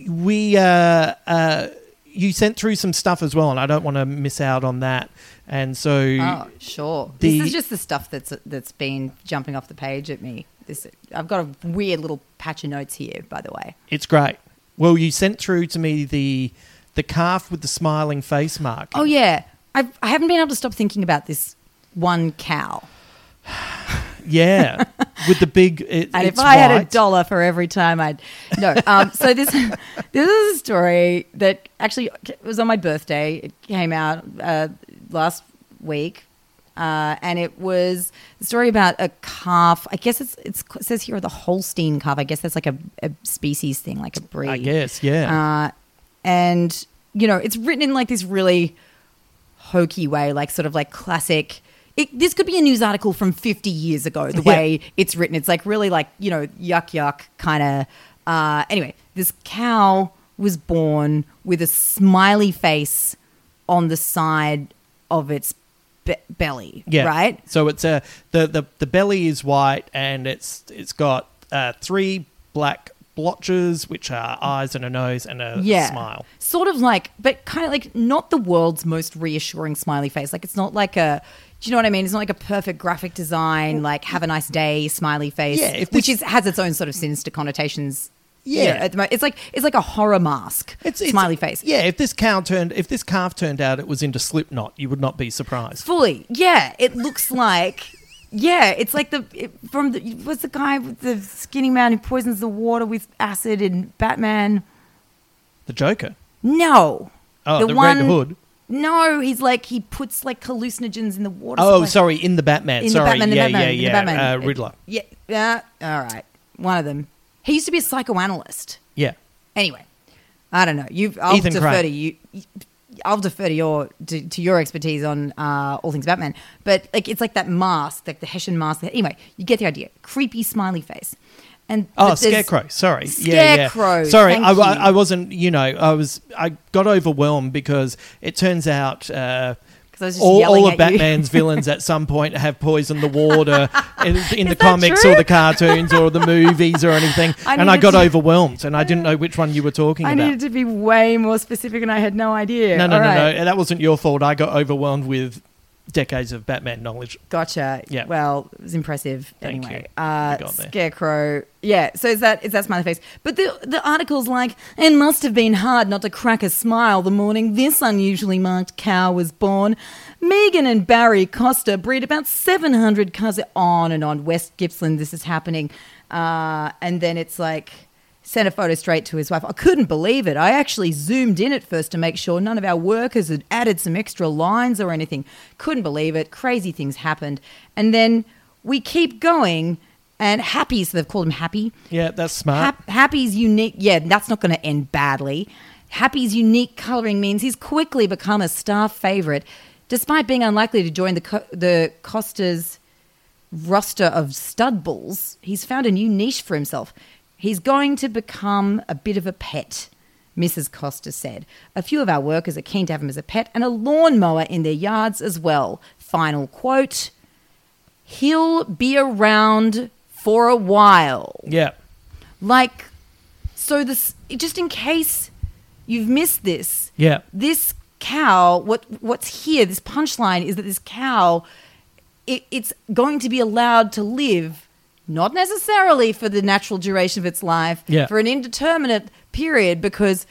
we uh, uh, you sent through some stuff as well, and I don't want to miss out on that. And so, Oh, sure. The- this is just the stuff that's that's been jumping off the page at me. This I've got a weird little patch of notes here, by the way. it's great. Well, you sent through to me the the calf with the smiling face mark. Oh yeah, I've, I haven't been able to stop thinking about this one cow. <sighs> <laughs> yeah, with the big. It, And if I had a dollar for every time I'd no. Um, so this <laughs> this is a story that actually was on my birthday. It came out uh, last week, uh, and it was a story about a calf. I guess it's, it's it says here the Holstein calf. I guess that's like a, a species thing, like a breed. I guess, yeah. Uh, and you know, it's written in like this really hokey way, like sort of like classic. It, this could be a news article from 50 years ago, the <laughs> Yeah. way it's written. It's like really like, you know, yuck yuck kind of. Uh, anyway, this cow was born with a smiley face on the side of its be- belly, Yeah. right? So it's a the, the the belly is white and it's it's got uh, three black blotches, which are eyes and a nose and a yeah. smile. Sort of like, but kind of like not the world's most reassuring smiley face. Like it's not like a, do you know what I mean? It's not like a perfect graphic design, like have a nice day smiley face, Yeah, if which is has its own sort of sinister connotations. you Yeah. know, at the mo- it's like it's like a horror mask, It's, it's smiley face. Yeah, if this cow turned, if this calf turned out it was into Slipknot, you would not be surprised. Fully, yeah. It looks like, yeah. It's like the it, from the what's the guy with the skinny man who poisons the water with acid in Batman? The Joker. No, Oh, the Red Hood. No, he's like he puts like hallucinogens in the water. Oh, sorry, in the Batman. In sorry, the Batman, in yeah, the Batman, yeah, in the yeah. Batman. Uh, Riddler. Yeah, yeah. All right, one of them. He used to be a psychoanalyst. Yeah. Anyway, I don't know. You, I'll Ethan defer Crane. to you. I'll defer to your to, to your expertise on uh, all things Batman. But like, it's like that mask, like the Hessian mask. Anyway, you get the idea. Creepy smiley face. And Oh, Scarecrow. Sorry. Yeah, yeah. Sorry, I, I. I wasn't. You know, I was. I got overwhelmed because it turns out. Uh, 'Cause I was just all, all of. Batman's villains at some point have poisoned the water <laughs> in, in the comics true? or the cartoons or the movies or anything. <laughs> I and I got to- overwhelmed and I didn't know which one you were talking I about. needed to be way more specific, and I had no idea. no, no, All no, right. no. That wasn't your fault. I got overwhelmed with decades of Batman knowledge. Gotcha. Yeah. Well, it was impressive. Thank anyway, you. Uh, there. Scarecrow. Yeah. So is that is that smiley face? But the the article's like, it must have been hard not to crack a smile the morning this unusually marked cow was born. Megan and Barry Costa breed about seven hundred cows. On and on. West Gippsland. This is happening. Uh, and then it's like. Sent a photo straight to his wife. I couldn't believe it. I actually zoomed in at first to make sure none of our workers had added some extra lines or anything. Couldn't believe it. Crazy things happened. And then we keep going, and Happy, so they've called him Happy. Yeah, that's smart. Hap- Happy's unique, yeah, that's not going to end badly. Happy's unique coloring means he's quickly become a star favorite, despite being unlikely to join the Co- the Costas roster of stud bulls. He's found a new niche for himself. He's going to become a bit of a pet. Mrs. Costa said. A few of our workers are keen to have him as a pet and a lawnmower in their yards as well. Final quote He'll be around for a while. yeah. Like, so this, just in case you've missed this, Yeah. this cow, what what's here, this punchline is that this cow, it, it's going to be allowed to live, not necessarily for the natural duration of its life, Yeah. for an indeterminate period, because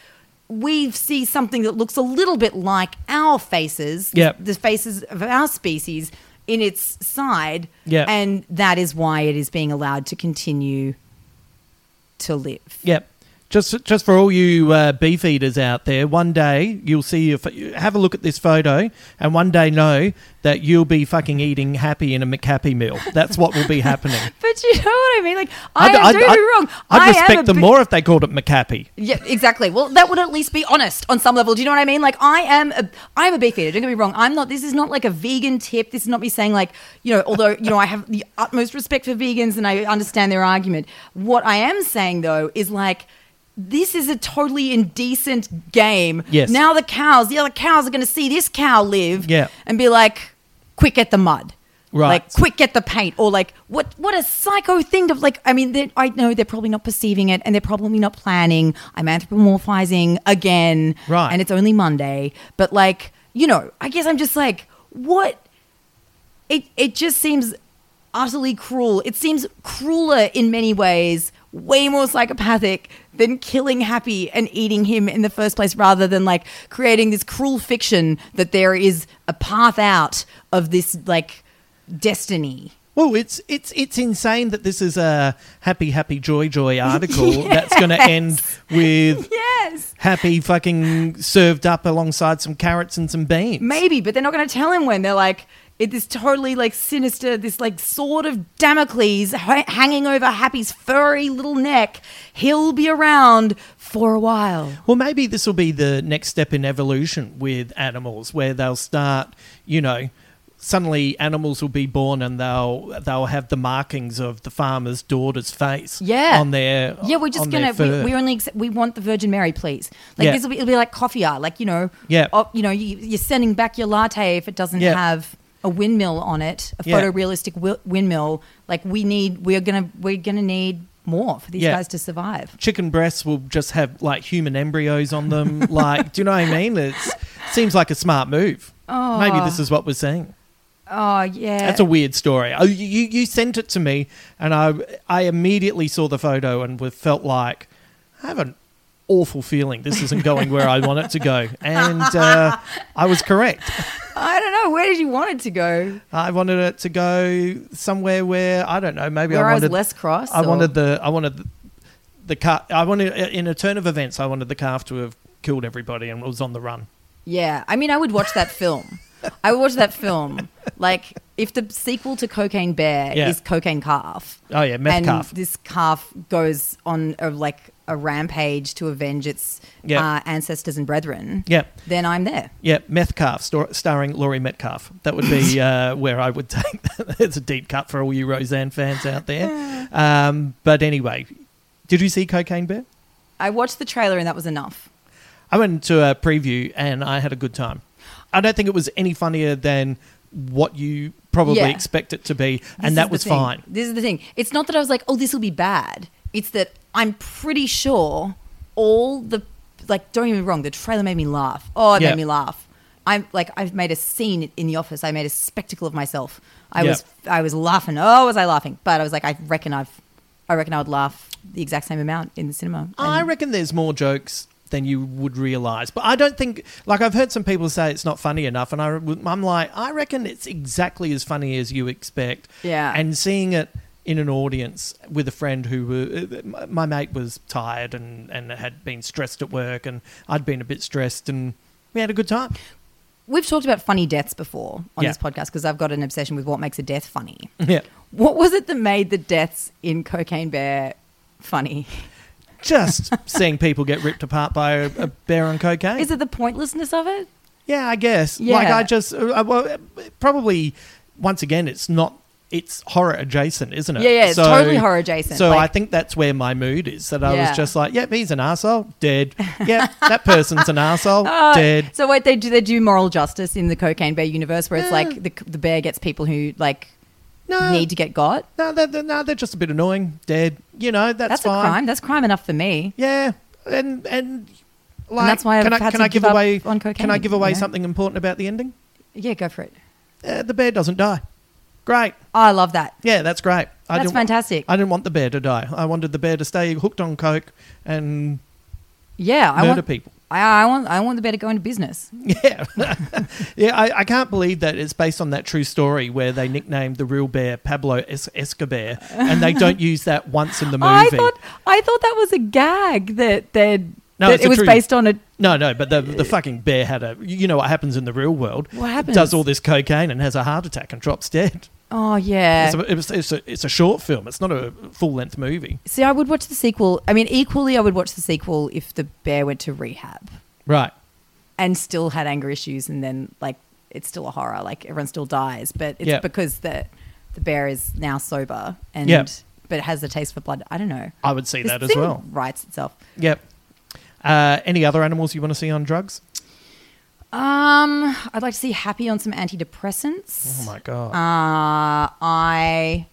we see something that looks a little bit like our faces, the faces of our species in its side, Yeah. and that is why it is being allowed to continue to live. Yep. Just, just for all you uh, beef eaters out there, one day you'll see if have a look at this photo, and one day know that you'll be fucking eating happy in a McHappy meal. That's what will be happening. <laughs> But you know what I mean? Like, I, am I'd- don't I'd- me wrong. I'd I respect them big- more if they called it McHappy. Yeah, exactly. Well, that would at least be honest on some level. Do you know what I mean? Like, I am a, I am a beef eater. Don't get me wrong. I'm not. This is not like a vegan tip. This is not me saying like, you know, although you know I have the utmost respect for vegans and I understand their argument. What I am saying though is like. This is a totally indecent game. Yes. Now the cows, the other cows are going to see this cow live Yeah. and be like, quick, at the mud. Right. Like, quick, get the paint. Or like, what what a psycho thing to like. I mean, I know they're probably not perceiving it and they're probably not planning. I'm anthropomorphizing again. Right. And it's only Monday. But like, you know, I guess I'm just like, what? It it just seems utterly cruel. It seems crueler in many ways, way more psychopathic than killing Happy and eating him in the first place, rather than like creating this cruel fiction that there is a path out of this like destiny. Well, it's it's it's insane that this is a happy happy joy joy <laughs> article that's going to end with <laughs> Yes. happy fucking served up alongside some carrots and some beans. Maybe, but they're not going to tell him when. They're like, it is totally like sinister, this like sword of Damocles ha- hanging over Happy's furry little neck. He'll be around for a while. Well, maybe this will be the next step in evolution with animals, where they'll start, you know, suddenly animals will be born and they'll they'll have the markings of the farmer's daughter's face, Yeah. on their Yeah, we're just gonna. We, we only accept, we want the Virgin Mary, please. Like Yeah. this will be. It'll be like coffee art. Like you know. Yeah. Oh, you know, you, you're sending back your latte if it doesn't Yeah. have a windmill on it, a Yeah. photorealistic wi- windmill. Like we need. We're gonna. We're gonna need more for these Yeah. guys to survive. Chicken breasts will just have like human embryos on them. <laughs> like, do you know what I mean? It seems like a smart move. Oh. Maybe this is what we're seeing. Oh yeah. That's a weird story. Oh, you you sent it to me, and I I immediately saw the photo and felt like I have an awful feeling this isn't going where I want it to go, and uh, I was correct. I don't know. Where did you want it to go? I wanted it to go somewhere where I don't know. Maybe Where I I was wanted less cross, I or- wanted the I wanted the, the car. I wanted in a turn of events. I wanted the calf to have killed everybody and was on the run. Yeah, I mean, I would watch that film. I would watch that film. Like, if the sequel to Cocaine Bear Yeah. is Cocaine Calf. Oh, yeah, meth and calf. this calf goes on a, like a rampage to avenge its Yeah. uh, ancestors and brethren, Yeah. then I'm there. Yeah, Metcalf, star- starring Laurie Metcalf. That would be <laughs> uh, where I would take. <laughs> it's a deep cut for all you Roseanne fans out there. <laughs> Um, but anyway, did you see Cocaine Bear? I watched the trailer and that was enough. I went to a preview and I had a good time. I don't think it was any funnier than what you probably Yeah. expect it to be, and is that was fine. This is the thing. It's not that I was like, oh, this will be bad. It's that I'm pretty sure all the like. Don't get me wrong. The trailer made me laugh. Oh, it Yeah. made me laugh. I'm like I've made a scene in the office. I made a spectacle of myself. I Yeah. was I was laughing. Oh, was I laughing? But I was like, I reckon I've I reckon I would laugh the exact same amount in the cinema. I And- reckon there's more jokes than you would realize. But I don't think, like, I've heard some people say it's not funny enough, and I, I'm like, I reckon it's exactly as funny as you expect. Yeah. And seeing it in an audience with a friend who were, my mate was tired and, and had been stressed at work, and I'd been a bit stressed, and we had a good time. We've talked about funny deaths before on Yeah. this podcast because I've got an obsession with what makes a death funny. Yeah. What was it that made the deaths in Cocaine Bear funny? Just <laughs> seeing people get ripped apart by a, a bear on cocaine. Is it the pointlessness of it? Yeah, I guess. Yeah. Like I just, uh, well, uh, probably once again, it's not. It's horror adjacent, isn't it? Yeah, yeah, it's totally horror adjacent, So like- I think that's where my mood is. That I Yeah. was just like, yep, he's an asshole, dead. Yeah, that <laughs> person's an asshole, Uh, dead. So wait, they do they do moral justice in the Cocaine Bear universe where it's like the the bear gets people who like No, need to get got. no, they're, they're, no, they're just a bit annoying, dead. You know, that's, That's, fine. a crime. That's crime enough for me. Yeah, and and like, that's why I've can I, had can I give away on Can I give away you know? something important about the ending? Yeah, go for it. Uh, the bear doesn't die. Great. I love that. Yeah, that's great. I That's didn't fantastic. I didn't want the bear to die. I wanted the bear to stay hooked on coke and Yeah, I murder want people. I, I want I want the bear to go into business. <laughs> Yeah, <laughs> yeah. I, I can't believe that it's based on that true story where they nicknamed the real bear Pablo es- Escobar, and they don't <laughs> use that once in the movie. I thought I thought that was a gag that they No, it was true- based on a no, no, but the the fucking bear had a. You know what happens in the real world? What happens? Does all this cocaine and has a heart attack and drops dead. Oh yeah. It's a, it's, a, it's a short film. It's not a full length movie. See, I would watch the sequel. I mean, equally, I would watch the sequel if the bear went to rehab Right. and still had anger issues, and then like it's still a horror. Like everyone still dies, but it's Yeah. because the the bear is now sober and Yeah. but it has a taste for blood. I don't know. I would see This that as thing well. Writes itself. Yep. Uh, any other animals you want to see on drugs? Um, I'd like to see Happy on some antidepressants. Oh my god. Uh, I,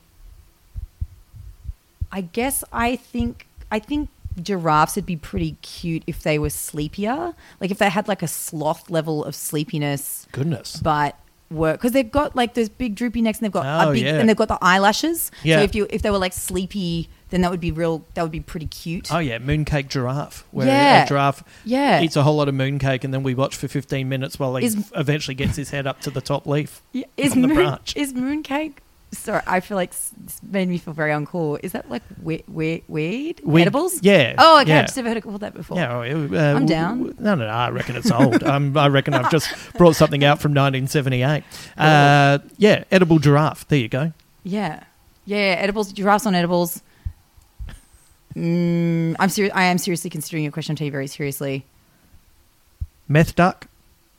I guess I think I think giraffes would be pretty cute if they were sleepier. Like if they had like a sloth level of sleepiness, Goodness. but were because they've got like those big droopy necks and they've got Oh, a big yeah. and they've got the eyelashes. Yeah. So if you if they were like sleepy, then that would be real. That would be pretty cute. Oh yeah, mooncake giraffe. Where Yeah. a giraffe Yeah. eats a whole lot of mooncake, and then we watch for fifteen minutes while he Is- f- eventually gets his head up to the top leaf Yeah, is on the moon, branch. is mooncake? Sorry, I feel like this made me feel very uncool. Is that like we- we- weed? Weed- Edibles? yeah, Oh, okay. yeah. I've just never heard of that before. Yeah, uh, I'm down. w- No, no, no. I reckon it's old. <laughs> um, I reckon I've just brought something out from 1978. Uh, yeah, edible giraffe. There you go. Yeah. Yeah, edibles, giraffes on edibles. Mm, I'm serious. I am seriously considering your question. I'll tell you very seriously. Meth duck.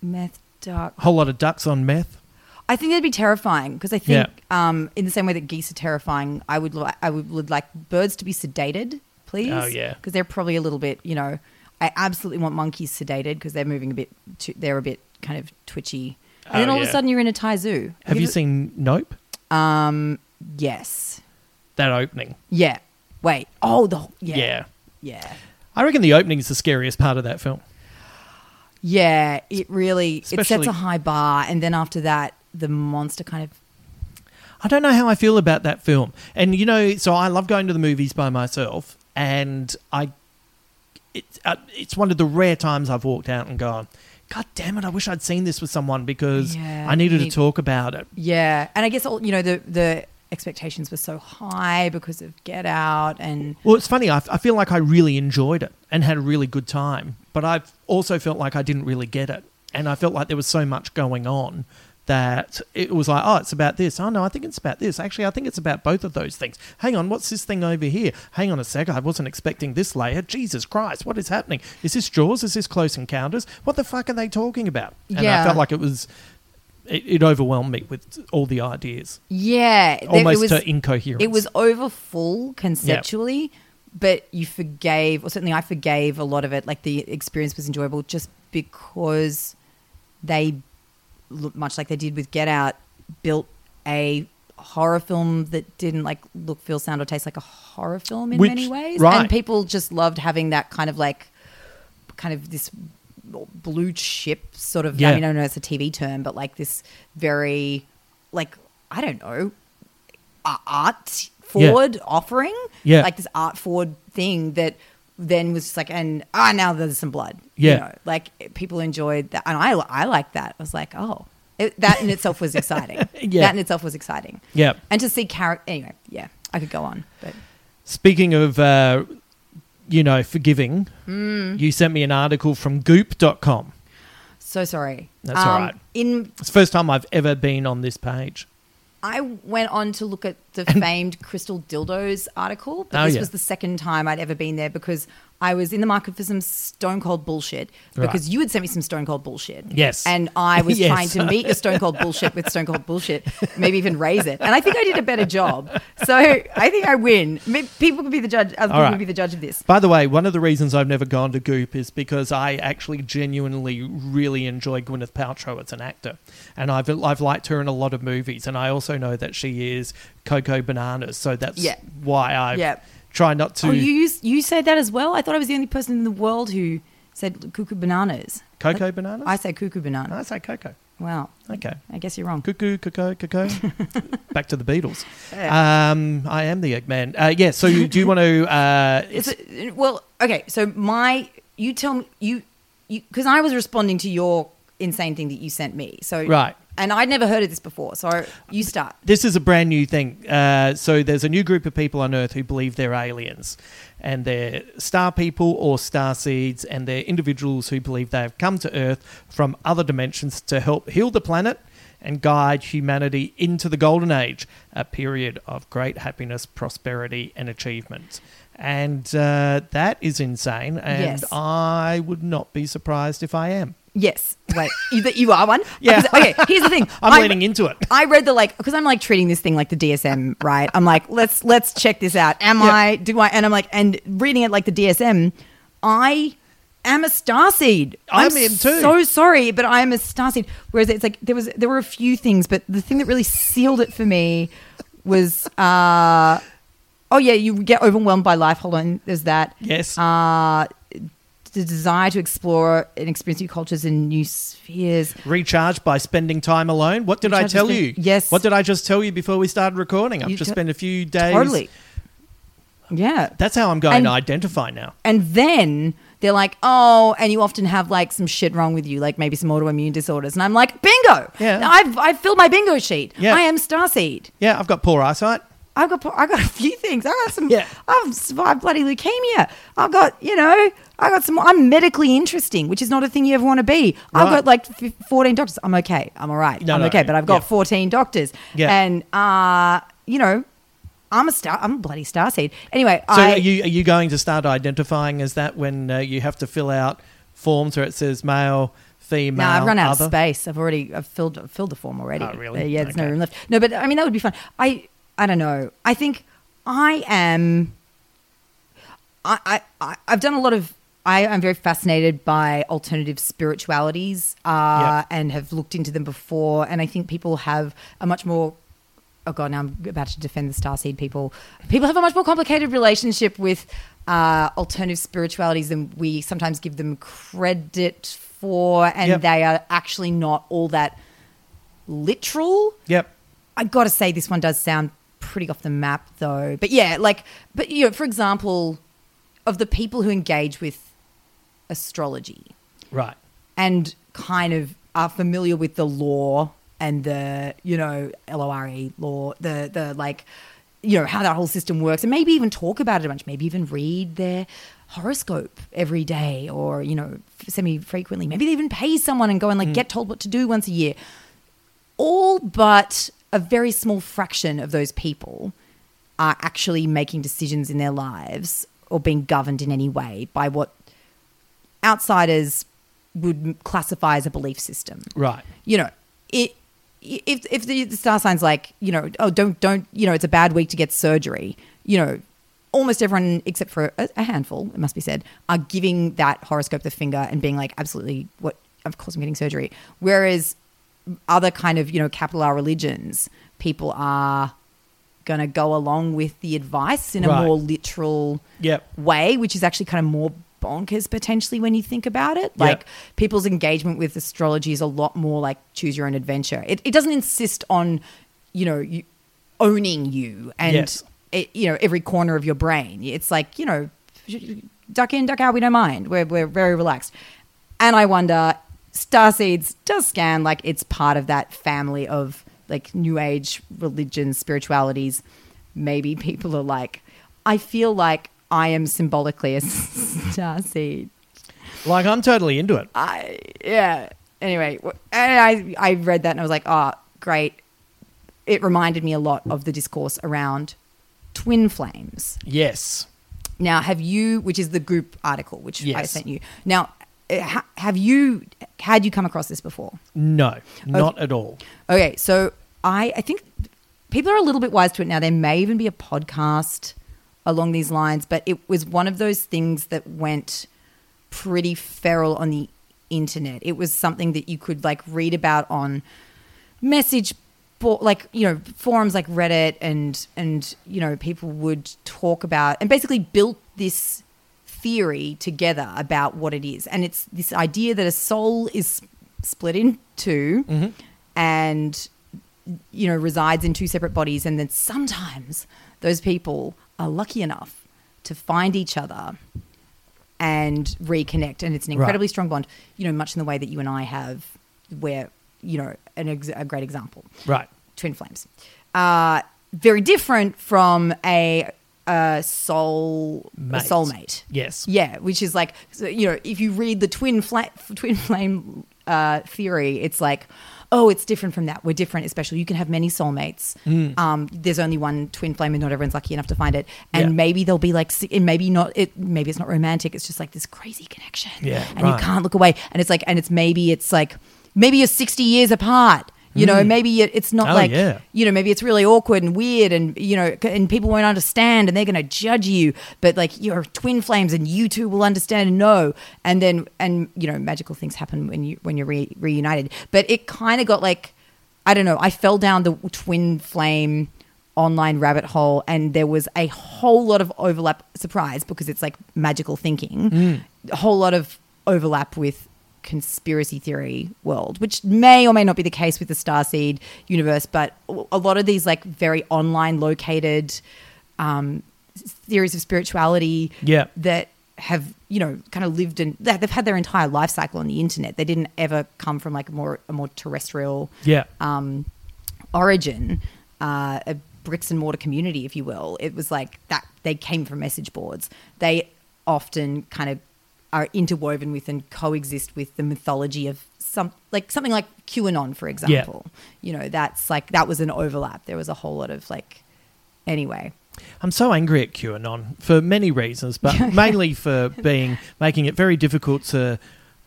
Meth duck. A whole lot of ducks on meth. I think that'd be terrifying because I think, um, in the same way that geese are terrifying, I would, li- I would, would like birds to be sedated, please. Oh, yeah. because they're probably a little bit, you know. I absolutely want monkeys sedated because they're moving a bit. Too, they're a bit kind of twitchy, and then Oh, all of a sudden you're in a Thai zoo. Have you seen Nope? Um. Yes. That opening. Yeah. Wait. Oh, the yeah. Yeah. Yeah. I reckon the opening is the scariest part of that film. Yeah, it really it sets a high bar, and then after that, the monster kind of I don't know how I feel about that film. And you know, so I love going to the movies by myself, and I, it's uh, it's one of the rare times I've walked out and gone, God damn it! I wish I'd seen this with someone because Yeah, I needed you to need- talk about it. yeah. And I guess all you know the the expectations were so high because of Get Out, and Well, it's funny. I, I feel like I really enjoyed it and had a really good time, but I've also felt like I didn't really get it, and I felt like there was so much going on that it was like, oh, it's about this. Oh no, I think it's about this. Actually, I think it's about both of those things. Hang on, what's this thing over here? Hang on a sec, I wasn't expecting this layer. Jesus Christ, what is happening? Is this Jaws? Is this Close Encounters? What the fuck are they talking about? And I felt like it was. It, it overwhelmed me with all the ideas, Yeah, almost it was, to incoherence. It was over full conceptually, but you forgave, or certainly I forgave a lot of it. Like the experience was enjoyable just because they, look much like they did with Get Out, built a horror film that didn't like look, feel, sound, or taste like a horror film in Which- many ways. right. And people just loved having that kind of like, kind of this blue chip sort of. Yeah. I mean, I know it's a TV term, but like this very, like I don't know, art forward offering. Yeah. Like this art forward thing that then was just like, and ah, now there's some blood. Yeah. You know, like people enjoyed that. And I, I like that. I was like, oh, it, that in itself was exciting. <laughs> Yeah. That in itself was exciting. Yeah. And to see character, anyway, yeah, I could go on. But Speaking of, uh, you know, forgiving, Hmm. you sent me an article from goop.com. so sorry. That's all Um, right. In It's the first time I've ever been on this page. I went on to look at the famed Crystal Dildos article, but Oh, this yeah. was the second time I'd ever been there because I was in the market for some stone cold bullshit because Right. you had sent me some stone cold bullshit. Yes. And I was <laughs> Yes. trying to meet your stone cold bullshit with stone cold bullshit, maybe even raise it. And I think I did a better job. So I think I win. People could be the judge, other people right. could be the judge of this. By the way, one of the reasons I've never gone to Goop is because I actually genuinely really enjoy Gwyneth Paltrow as an actor, and I've I've liked her in a lot of movies, and I also know that she is Coco Bananas, so that's Yeah. why I Yeah. Try not to Oh, you use, you said that as well? I thought I was the only person in the world who said cuckoo bananas. Coco Bananas. I say cuckoo banana. I say Coco. Wow. Okay. I guess you're wrong. Cuckoo, cuckoo, cuckoo. <laughs> Back to the Beatles. Um, I am the Eggman. Uh, yeah. So you, do you want to? Uh, <laughs> a, well, okay. So my, you tell me you, you because I was responding to your insane thing that you sent me. So Right. And I'd never heard of this before. So you start. this is a brand new thing. Uh, so there's a new group of people on Earth who believe they're aliens, and they're star people or star seeds, and they're individuals who believe they have come to Earth from other dimensions to help heal the planet and guide humanity into the golden age, a period of great happiness, prosperity, and achievement. And uh, that is insane, and Yes. I would not be surprised if I am. Yes. Wait. You, that you are one. <laughs> Yeah. Okay. Here's the thing. <laughs> I'm I- leaning into it. I read the like because I'm like treating this thing like the DSM, right? I'm like, let's let's check this out. Am Yeah. I? Do I? And I'm like, and reading it like the DSM, I am a starseed. I'm am too. So sorry, but I am a starseed. Whereas it's like there was there were a few things, but the thing that really sealed it for me was, uh, oh yeah, you get overwhelmed by life. Hold on, there's that. Yes. Uh, the desire to explore and experience new cultures and new spheres. recharge by spending time alone. What did I tell you? yes. What did I just tell you before we started recording? I've You just t- spent a few days. Totally. Yeah. That's how I'm going And- to identify now. And then they're like, oh, and you often have like some shit wrong with you, like maybe some autoimmune disorders. And I'm like, bingo. Yeah. I've, I've filled my bingo sheet. Yeah. I am starseed. Yeah, I've got poor eyesight. I've got, I got a few things. I got some, Yeah. I've survived bloody leukemia. I've got, you know, I got some, I'm medically interesting, which is not a thing you ever want to be. I've got like f- 14 doctors. I'm okay. I'm all right. No, I'm no, okay. But I've got yeah. 14 doctors. Yeah. And, uh, you know, I'm a star, I'm a bloody starseed. Anyway, So I, are you are you going to start identifying as that when uh, you have to fill out forms where it says male, female? No, I've run out other? of space. I've already I've filled I've filled the form already. Oh, really? Uh, yeah, there's Okay. no room left. No, but I mean that would be fun. I I don't know. I think I am. I- I I've done a lot of. I am very fascinated by alternative spiritualities uh, and have looked into them before. And I think people have a much more oh god, now I'm about to defend the starseed people. People have a much more complicated relationship with uh, alternative spiritualities than we sometimes give them credit for, and Yep. they are actually not all that literal. Yep. I got to say, this one does sound pretty off the map, though. But yeah, like, but you know, for example, of the people who engage with astrology Right. and kind of are familiar with the lore and the you know LORE law, the the like you know how that whole system works, and maybe even talk about it a bunch, maybe even read their horoscope every day or you know semi frequently. Maybe they even pay someone and go and like hmm. get told what to do once a year. all but a very small fraction of those people are actually making decisions in their lives or being governed in any way by what outsiders would classify as a belief system. Right. You know, it if if the, the star sign's like, you know, oh don't don't, you know, it's a bad week to get surgery. You know, almost everyone except for a, a handful, it must be said, are giving that horoscope the finger and being like, absolutely, what? Of course, I'm getting surgery. Whereas other kind of you know capital R religions, people are going to go along with the advice in a Right. more literal Yep. way, which is actually kind of more bonkers potentially when you think about it. Like people's engagement with astrology is a lot more like choose your own adventure. It, it doesn't insist on, you know, you, owning you and Yes. it, you know every corner of your brain. It's like you know, duck in, duck out. We don't mind. We're we're very relaxed. And I wonder, Starseeds does scan like it's part of that family of like new age religions, spiritualities. Maybe people are like, I feel like I am symbolically a <laughs> starseed. Like I'm totally into it. I yeah. Anyway, and I I read that and I was like, oh, great. It reminded me a lot of the discourse around twin flames. Yes. Now, have you, which is the Goop article, which I sent you. Now, uh, have you had you come across this before? No, not at all. Okay, so I I think people are a little bit wise to it now. There may even be a podcast along these lines, but it was one of those things that went pretty feral on the internet. It was something that you could like read about on message board, like you know forums like Reddit and and you know people would talk about and basically built this theory together about what it is, and it's this idea that a soul is split in 2 mm-hmm. and you know resides in two separate bodies, and then sometimes those people are lucky enough to find each other and reconnect and it's an Right. incredibly strong bond you know much in the way that you and i have where you know an ex- a great example Right. twin flames uh very different from a a soul a Mate. soulmate Yes. yeah which is like so, you know if you read the twin fla- twin flame uh theory it's like oh it's different from that we're different especially you can have many soulmates Mm. um there's only one twin flame and not everyone's lucky enough to find it and Yeah. maybe they'll be like and maybe not it maybe it's not romantic it's just like this crazy connection Yeah, and right. you can't look away and it's like and it's maybe it's like maybe you're 60 years apart you know mm. maybe it, it's not Oh, like yeah. you know maybe it's really awkward and weird and you know c- and people won't understand and they're going to judge you but like you're twin flames and you two will understand and know. And then and you know magical things happen when you when you're re- reunited. But it kind of got like i don't know i fell down the twin flame online rabbit hole and there was a whole lot of overlap surprise because it's like magical thinking a whole lot of overlap with conspiracy theory world which may or may not be the case with the starseed universe but a lot of these like very online located um, theories of spirituality Yeah. that have you know kind of lived and they've had their entire life cycle on the internet they didn't ever come from like a more a more terrestrial Yeah. um, origin, uh, a bricks and mortar community, if you will. It was like that. They came from message boards. They often kind of are interwoven with and coexist with the mythology of some like something like QAnon, for example. Yeah. You know, that's like that was an overlap. There was a whole lot of like. Anyway, I'm so angry at QAnon for many reasons, but <laughs> mainly for being making it very difficult to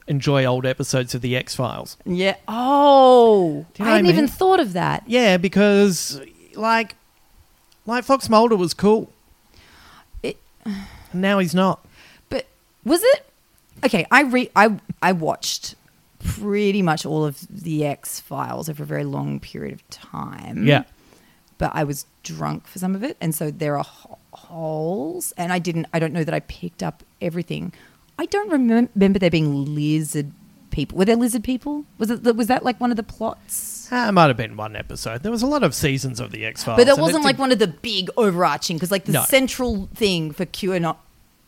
enjoy old episodes of the X Files. yeah. Oh, you know I hadn't even mean? thought of that. Yeah, because like like Fox Mulder was cool. It- And now he's not. But was it okay? I re I I watched pretty much all of the X Files over a very long period of time. Yeah. but I was drunk for some of it, and so there are ho- holes, and I didn't. I don't know that I picked up everything. I don't remem- remember there being lizard people. Were there lizard people? Was it was that like one of the plots? Ah, it might have been one episode. There was a lot of seasons of the X Files. But that wasn't like one of the big overarching because like the No. central thing for QAnon,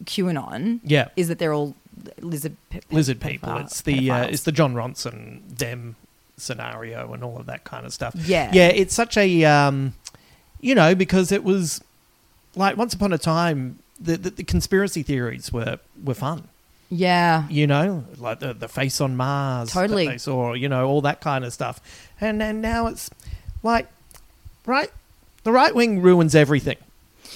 QAnon, Yeah. is that they're all lizard pe- lizard people. pedophile- It's the uh, pedophiles. it's the Jon Ronson them scenario and all of that kind of stuff. Yeah. yeah. It's such a um, you know because it was like once upon a time the the, the conspiracy theories were were fun. Yeah. you know, like the the face on Mars, that Totally. they saw, you know, all that kind of stuff, and and now it's like, right, the right wing ruins everything.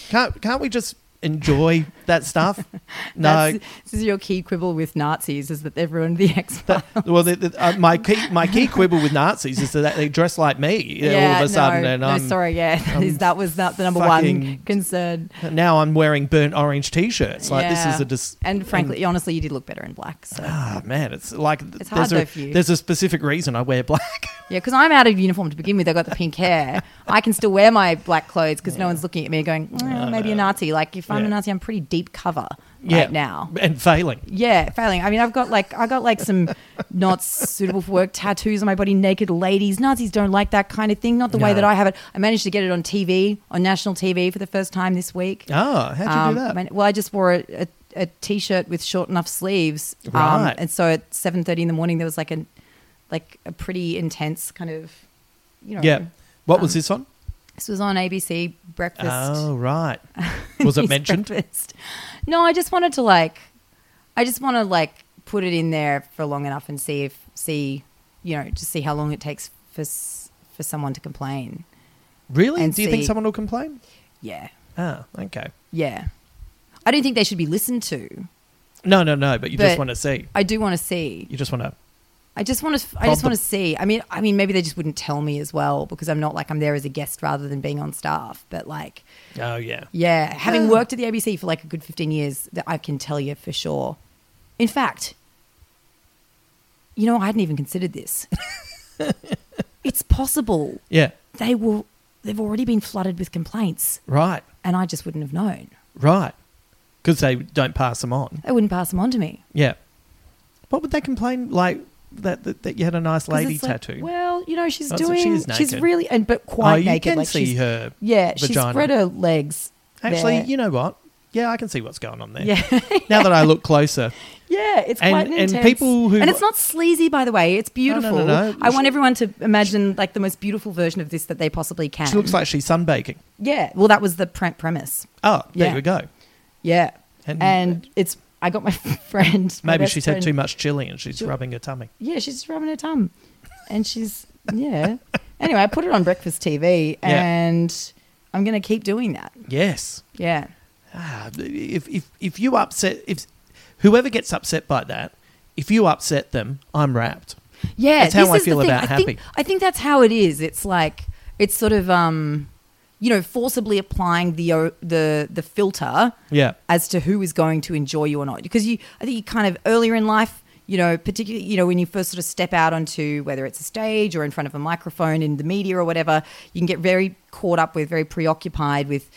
Can't can't we just enjoy that stuff? <laughs> no. This is your key quibble with Nazis is that they've ruined the X Files. well, the, the, <laughs> uh, my key my key quibble with Nazis is that they dress like me all of a sudden, and no, I'm sorry, yeah, <laughs> that, is, that was not the number fucking- one concern. now I'm wearing burnt orange t-shirts. Like this is a dis- and frankly, honestly, you did look better in black. So Ah man, it's like It's there's hard a, for you. There's a specific reason I wear black. yeah, because I'm out of uniform to begin with. I got the pink hair. I can still wear my black clothes because no one's looking at me going, well, maybe a Nazi. Like if I'm Yeah. a Nazi, I'm pretty deep cover yeah, right now. and failing. Yeah, failing. I mean, I've got like I got like some <laughs> not suitable for work tattoos on my body. Naked ladies. Nazis don't like that kind of thing. Not the way that I have it. I managed to get it on TV, on national TV for the first time this week. Oh, how'd you Um, do that? man- well, I just wore a, a, a t-shirt with short enough sleeves, um, Right. and so at seven thirty in the morning there was like a like a pretty intense kind of, you know. yeah. What um, was this on? This was on ABC Breakfast. Oh, right. <laughs> Was it mentioned? Breakfast. No, I just wanted to like, I just want to like put it in there for long enough and see if see, you know, just see how long it takes for for someone to complain. Really? and Do you think someone will complain? Yeah, Ah, okay. yeah. I don't think they should be listened to. No, no, no. But you just want to see. I do want to see. You just want to. I just want to. I just want to see. I mean, I mean, maybe they just wouldn't tell me as well because I'm not like I'm there as a guest rather than being on staff. But like, Oh, yeah. yeah, having worked at the ABC for like a good 15 years, that I can tell you for sure. In fact, you know, I hadn't even considered this. <laughs> it's possible Yeah. they will. They've already been flooded with complaints, Right. and I just wouldn't have known. Right. Because they don't pass them on. They wouldn't pass them on to me. Yeah. What would they complain? Like that, that, that you had a nice lady like, tattoo? well, you know, she's doing. she is she's naked. really and but quite oh, you naked. can like see she's, her. Yeah, she vagina. spread her legs. Actually, there. you know what? Yeah, I can see what's going on there. Yeah, <laughs> Now that I look closer. yeah, it's And- quite an and intense. people who- and it's not sleazy, by the way. It's beautiful. no, no. I She- want everyone to imagine like the most beautiful version of this that they possibly can. She looks like she's sunbaking. yeah. Well, that was the pre- premise. Oh, there Yeah. we go. Yeah, And- and, it's. I got my <laughs> friend. my Maybe she's had too much chili and she's rubbing her tummy. Yeah, she's rubbing her tum, and she's yeah. anyway, I put it on breakfast TV, Yeah. and I'm going to keep doing that. Yes. Yeah. Ah, if, if, if you upset, if whoever gets upset by that, if you upset them, I'm wrapped. Yeah, That's how this I feel thing. about I happy. Think, I think that's how it is. It's like it's sort of um, you know, forcibly applying the the the filter Yeah. as to who is going to enjoy you or not. Because you, I think you kind of earlier in life, you know, particularly, you know, when you first sort of step out onto whether it's a stage or in front of a microphone in the media or whatever, you can get very caught up with, very preoccupied with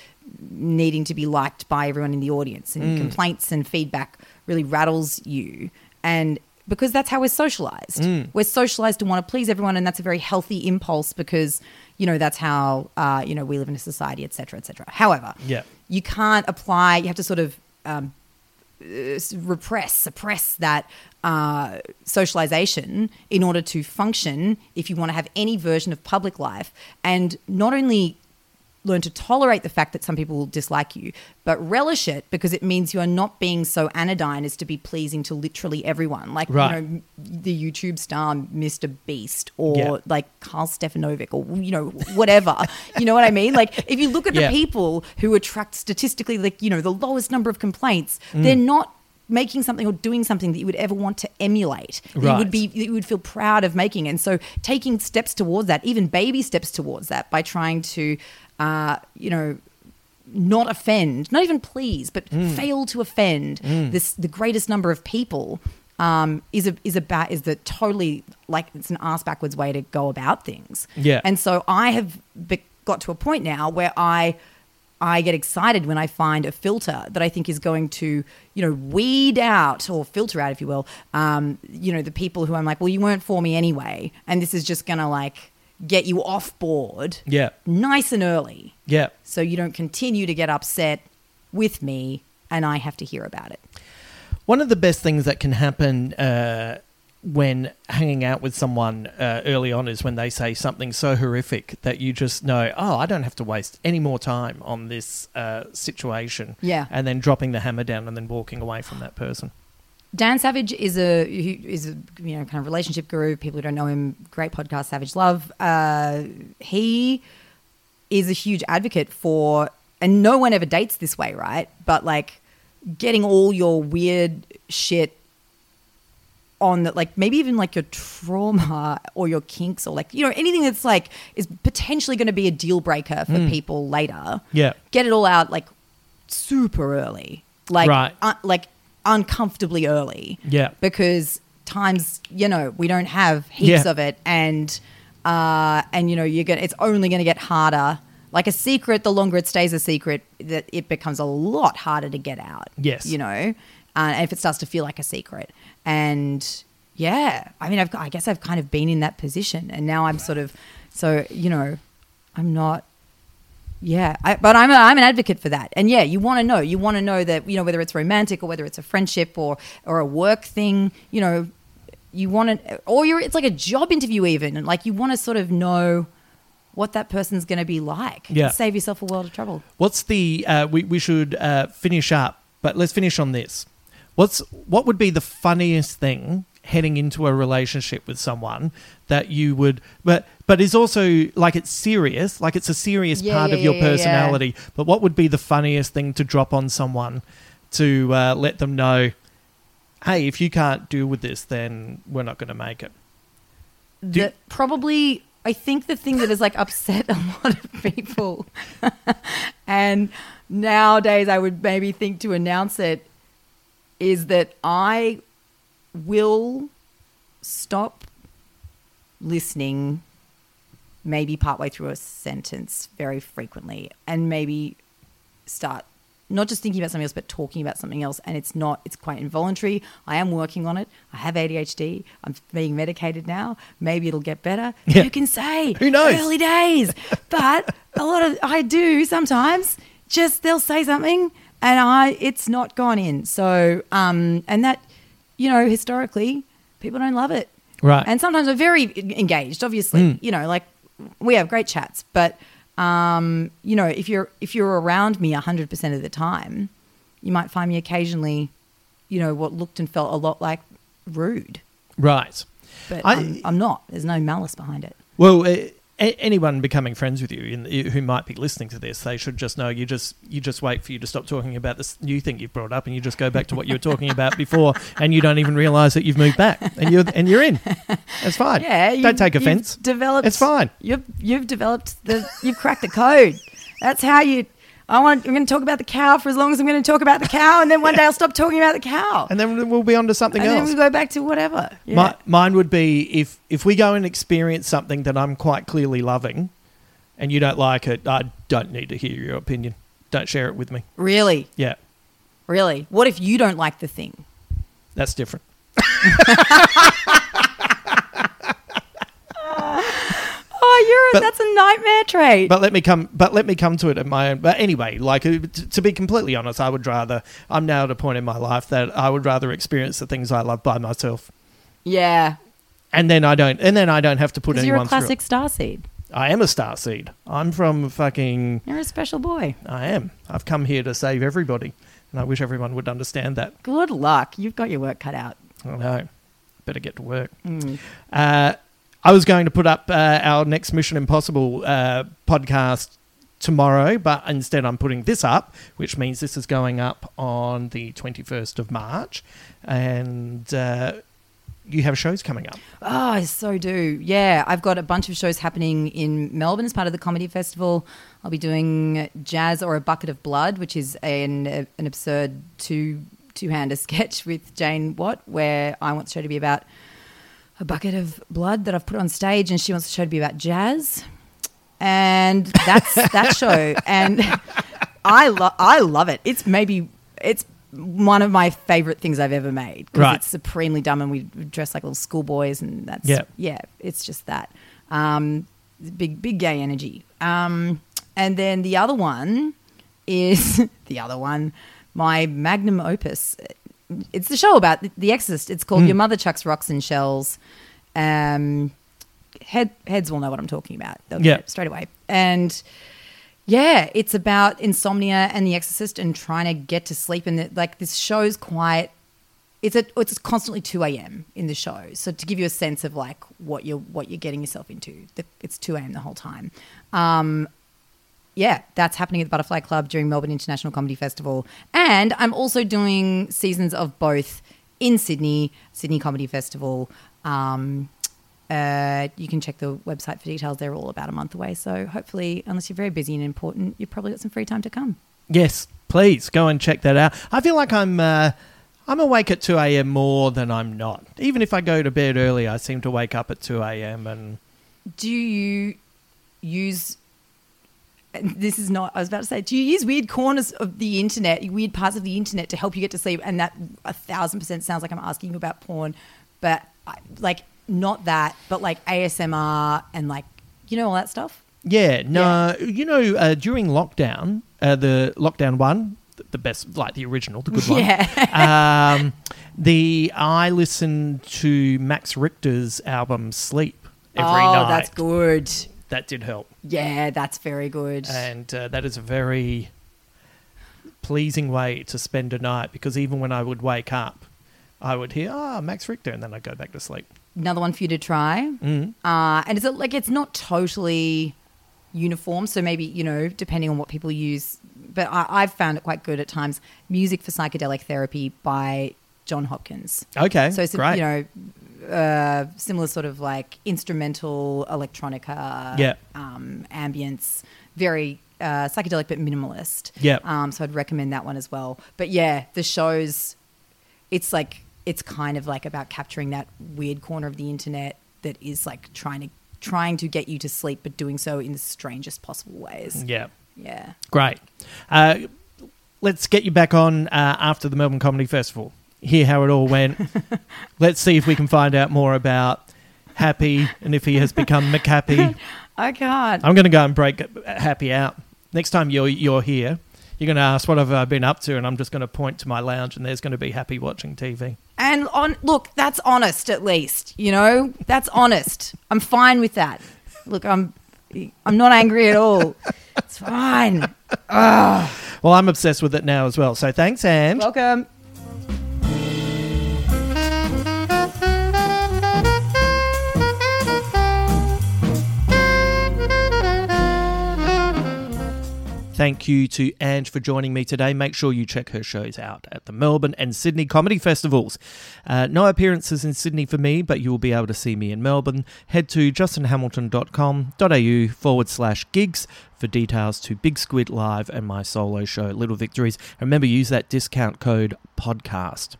needing to be liked by everyone in the audience, and mm. complaints and feedback really rattles you. And because that's how we're socialized, mm. we're socialized to want to please everyone, and that's a very healthy impulse because you know that's how uh, you know we live in a society, et cetera, et cetera. However, Yeah. you can't apply. You have to sort of um, repress, suppress that uh, socialization in order to function. If you want to have any version of public life, and not only learn to tolerate the fact that some people will dislike you, but relish it because it means you are not being so anodyne as to be pleasing to literally everyone. Like Right. you know, the YouTube star Mr. Beast or Yeah. like Karl Stefanovic or you know whatever. <laughs> you know what I mean? Like if you look at the people who attract statistically like you know the lowest number of complaints, Mm. they're not making something or doing something that you would ever want to emulate. that You would be that you would feel proud of making. And so taking steps towards that, even baby steps towards that by trying to uh, you know not offend, not even please, but Mm. fail to offend this the greatest number of people um, is a is about is the totally like it's an ass backwards way to go about things. Yeah. and so I have be- got to a point now where I I get excited when I find a filter that I think is going to, you know, weed out or filter out, if you will, um, you know, the people who I'm like, well, you weren't for me anyway, and this is just gonna like get you off board, Yeah. nice and early, Yeah. so you don't continue to get upset with me, and I have to hear about it. One of the best things that can happen uh, when hanging out with someone uh, early on is when they say something so horrific that you just know, oh, I don't have to waste any more time on this uh, situation. Yeah. And then dropping the hammer down and then walking away from that person. Dan Savage is a is a you know kind of relationship guru. People who don't know him, great podcast, Savage Love. Uh, he is a huge advocate for, and no one ever dates this way, right? But like getting all your weird shit on that, like maybe even like your trauma or your kinks or like you know anything that's like is potentially going to be a deal breaker for people later. Yeah. get it all out like super early, like Right. un- like uncomfortably early. Yeah. because times you know we don't have heaps Yeah. of it, and uh, and you know you're gonna it's only going to get harder. Like a secret, the longer it stays a secret, that it becomes a lot harder to get out. Yes. you know, uh, if it starts to feel like a secret, and yeah, I mean, I've I guess I've kind of been in that position, and now I'm sort of so you know, I'm not yeah, I, but I'm a, I'm an advocate for that. And yeah, you want to know. You want to know that you know whether it's romantic or whether it's a friendship or or a work thing. You know, you want to, or you're it's like a job interview even, and like you want to sort of know what that person's going to be like. Yeah. save yourself a world of trouble. What's the? Uh, we we should uh, finish up, but let's finish on this. What's what would be the funniest thing heading into a relationship with someone that you would, but but is also like it's serious, like it's a serious Yeah, part yeah, of your yeah, personality. But what would be the funniest thing to drop on someone to uh, let them know? Hey, if you can't deal with this, then we're not going to make it. Do- probably I think the thing that has like upset a <laughs> lot of people, <laughs> and nowadays I would maybe think to announce it, is that I will stop listening maybe partway through a sentence very frequently and maybe start not just thinking about something else but talking about something else. And it's not it's quite involuntary. I am working on it. I have adhd i'm being medicated now. Maybe it'll get better. Yeah. who can say Who knows? early days. <laughs> But a lot of i do sometimes. Just they'll say something and i it's not gone in. So um and that you know historically people don't love it. Right. and sometimes we're very engaged obviously you know like we have great chats but um you know if you're if you're around me 100% of the time you might find me occasionally you know what looked and felt a lot like rude. Right. but I- I'm, I'm not. There's no malice behind it. Well, uh, a- anyone becoming friends with you in, who might be listening to this, they should just know you just you just wait for you to stop talking about this new thing you've brought up, and you just go back to what you were talking about before, and you don't even realise that you've moved back, and you're and you're in. That's fine. <laughs> yeah you, don't take offence. developed It's fine. you've you've developed the you've cracked the code that's how you I want. I'm going to talk about the cow for as long as I'm going to talk about the cow, and then one day I'll stop talking about the cow, And then we'll be on to something else. and then we'll go back to whatever. Yeah. My, mine would be if if we go and experience something that I'm quite clearly loving, and you don't like it, I don't need to hear your opinion. Don't share it with me. really, Yeah, really. What if you don't like the thing? that's different. <laughs> Oh, you're a, But- that's a nightmare trait. But let me come. But let me come to it at my own. But anyway, like uh, t- to be completely honest, I would rather. I'm now at a point in my life that I would rather experience the things I love by myself, yeah, and then I don't. And then I don't have to put because you're a classic star seed. I am a star seed. I'm from fucking. You're a special boy. I am. I've come here to save everybody, and I wish everyone would understand that. Good luck. You've got your work cut out. I know. Better get to work. Mm. Uh, I was going to put up uh, our next Mission Impossible uh, podcast tomorrow, but instead I'm putting this up, which means this is going up on the 21st of March. And uh, you have shows coming up. Oh, I so do. Yeah, I've got a bunch of shows happening in Melbourne as part of the comedy festival. I'll be doing Jazz or a Bucket of Blood, which is an an absurd two two hander <laughs> sketch with Jane Watt, where I want the show to be about a bucket of blood that I've put on stage, and she wants the show to be about jazz. And that's <laughs> that show. And I love I love it. It's maybe it's one of my favorite things I've ever made because Right. it's supremely dumb and we dress like little schoolboys and that's Yeah. yeah it's just that um, big big gay energy um, and then the other one is <laughs> the other one my magnum opus it's the show about the exorcist it's called your mother chucks rocks and shells um, head, heads will know what i'm talking about they'll Yeah. straight away and yeah, it's about insomnia and the exorcist and trying to get to sleep. And it, like this show's quite it's a it's constantly two a.m. in the show. So to give you a sense of like what you're what you're getting yourself into, the, it's two a.m. the whole time. Um, yeah, that's happening at the Butterfly Club during Melbourne International Comedy Festival, and I'm also doing seasons of both in Sydney, Sydney Comedy Festival. Um, uh, you can check the website for details. They're all about a month away. So hopefully, unless you're very busy and important, you've probably got some free time to come. Yes, please go and check that out. I feel like I'm uh, I'm awake at two a.m. more than I'm not. Even if I go to bed early, I seem to wake up at two a.m. and Do you use? This is not. I was about to say. Do you use weird corners of the internet, weird parts of the internet, to help you get to sleep? And that a thousand percent sounds like I'm asking you about porn, but I, like not that, but like ASMR and like you know all that stuff. yeah, no, you know, uh, during lockdown, uh, the lockdown one, the best, like the original, the good <laughs> one. Yeah. um, the I listened to Max Richter's album Sleep every night. oh, night. that's good. That did help. Yeah, that's very good. and uh, that is a very pleasing way to spend a night because even when I would wake up, I would hear ah Max Richter, and then I'd go back to sleep. Another one for you to try. Mm. Uh, and is it like it's not totally uniform? So maybe you know, depending on what people use. But I, I've found it quite good at times. Music for psychedelic therapy by Jon Hopkins. Okay, So it's great. you know, uh, similar sort of like instrumental electronica, Yeah. um, ambience, very uh, psychedelic but minimalist. Yeah. Um, so I'd recommend that one as well. But yeah, the shows, it's like it's kind of like about capturing that weird corner of the internet that is like trying to trying to get you to sleep, but doing so in the strangest possible ways. yeah, Yeah. great. Uh, let's get you back on uh, after the Melbourne Comedy Festival. Hear how it all went. <laughs> let's see if we can find out more about Happy and if he has become McHappy. <laughs> I can't. I'm going to go and break Happy out. Next time you're you're here, you're going to ask what have I uh, been up to, and I'm just going to point to my lounge, and there's going to be Happy watching TV. And on look, that's honest at least. You know, that's honest. I'm fine with that. Look, I'm I'm not angry at all. It's fine. <laughs> Well, I'm obsessed with it now as well. So thanks, and Welcome. Thank you to Ange for joining me today. Make sure you check her shows out at the Melbourne and Sydney comedy festivals. Uh, no appearances in Sydney for me, but you will be able to see me in Melbourne. Head to justinhamilton.com.au forward slash gigs for details to Big Squid Live and my solo show, Little Victories. Remember, use that discount code podcast.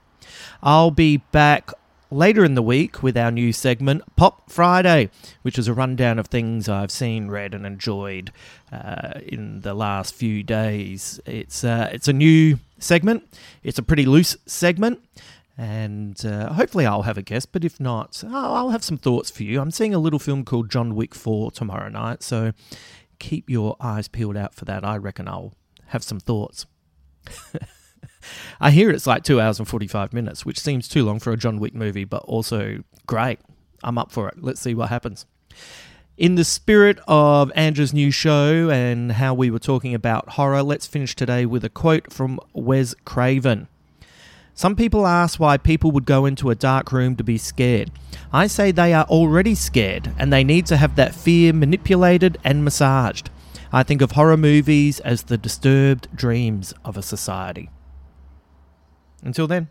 I'll be back later in the week with our new segment, Pop Friday, which is a rundown of things I've seen, read, and enjoyed uh, in the last few days. It's uh, it's a new segment. It's a pretty loose segment. And uh, hopefully, I'll have a guest, but if not, I'll have some thoughts for you. I'm seeing a little film called John Wick 4 tomorrow night, so keep your eyes peeled out for that. I reckon I'll have some thoughts. <laughs> <laughs> I hear it's like two hours and 45 minutes, which seems too long for a John Wick movie, but also great. I'm up for it. Let's see what happens. In the spirit of Andrew's new show and how we were talking about horror, let's finish today with a quote from Wes Craven. Some people ask why people would go into a dark room to be scared. I say they are already scared and they need to have that fear manipulated and massaged. I think of horror movies as the disturbed dreams of a society. Until then.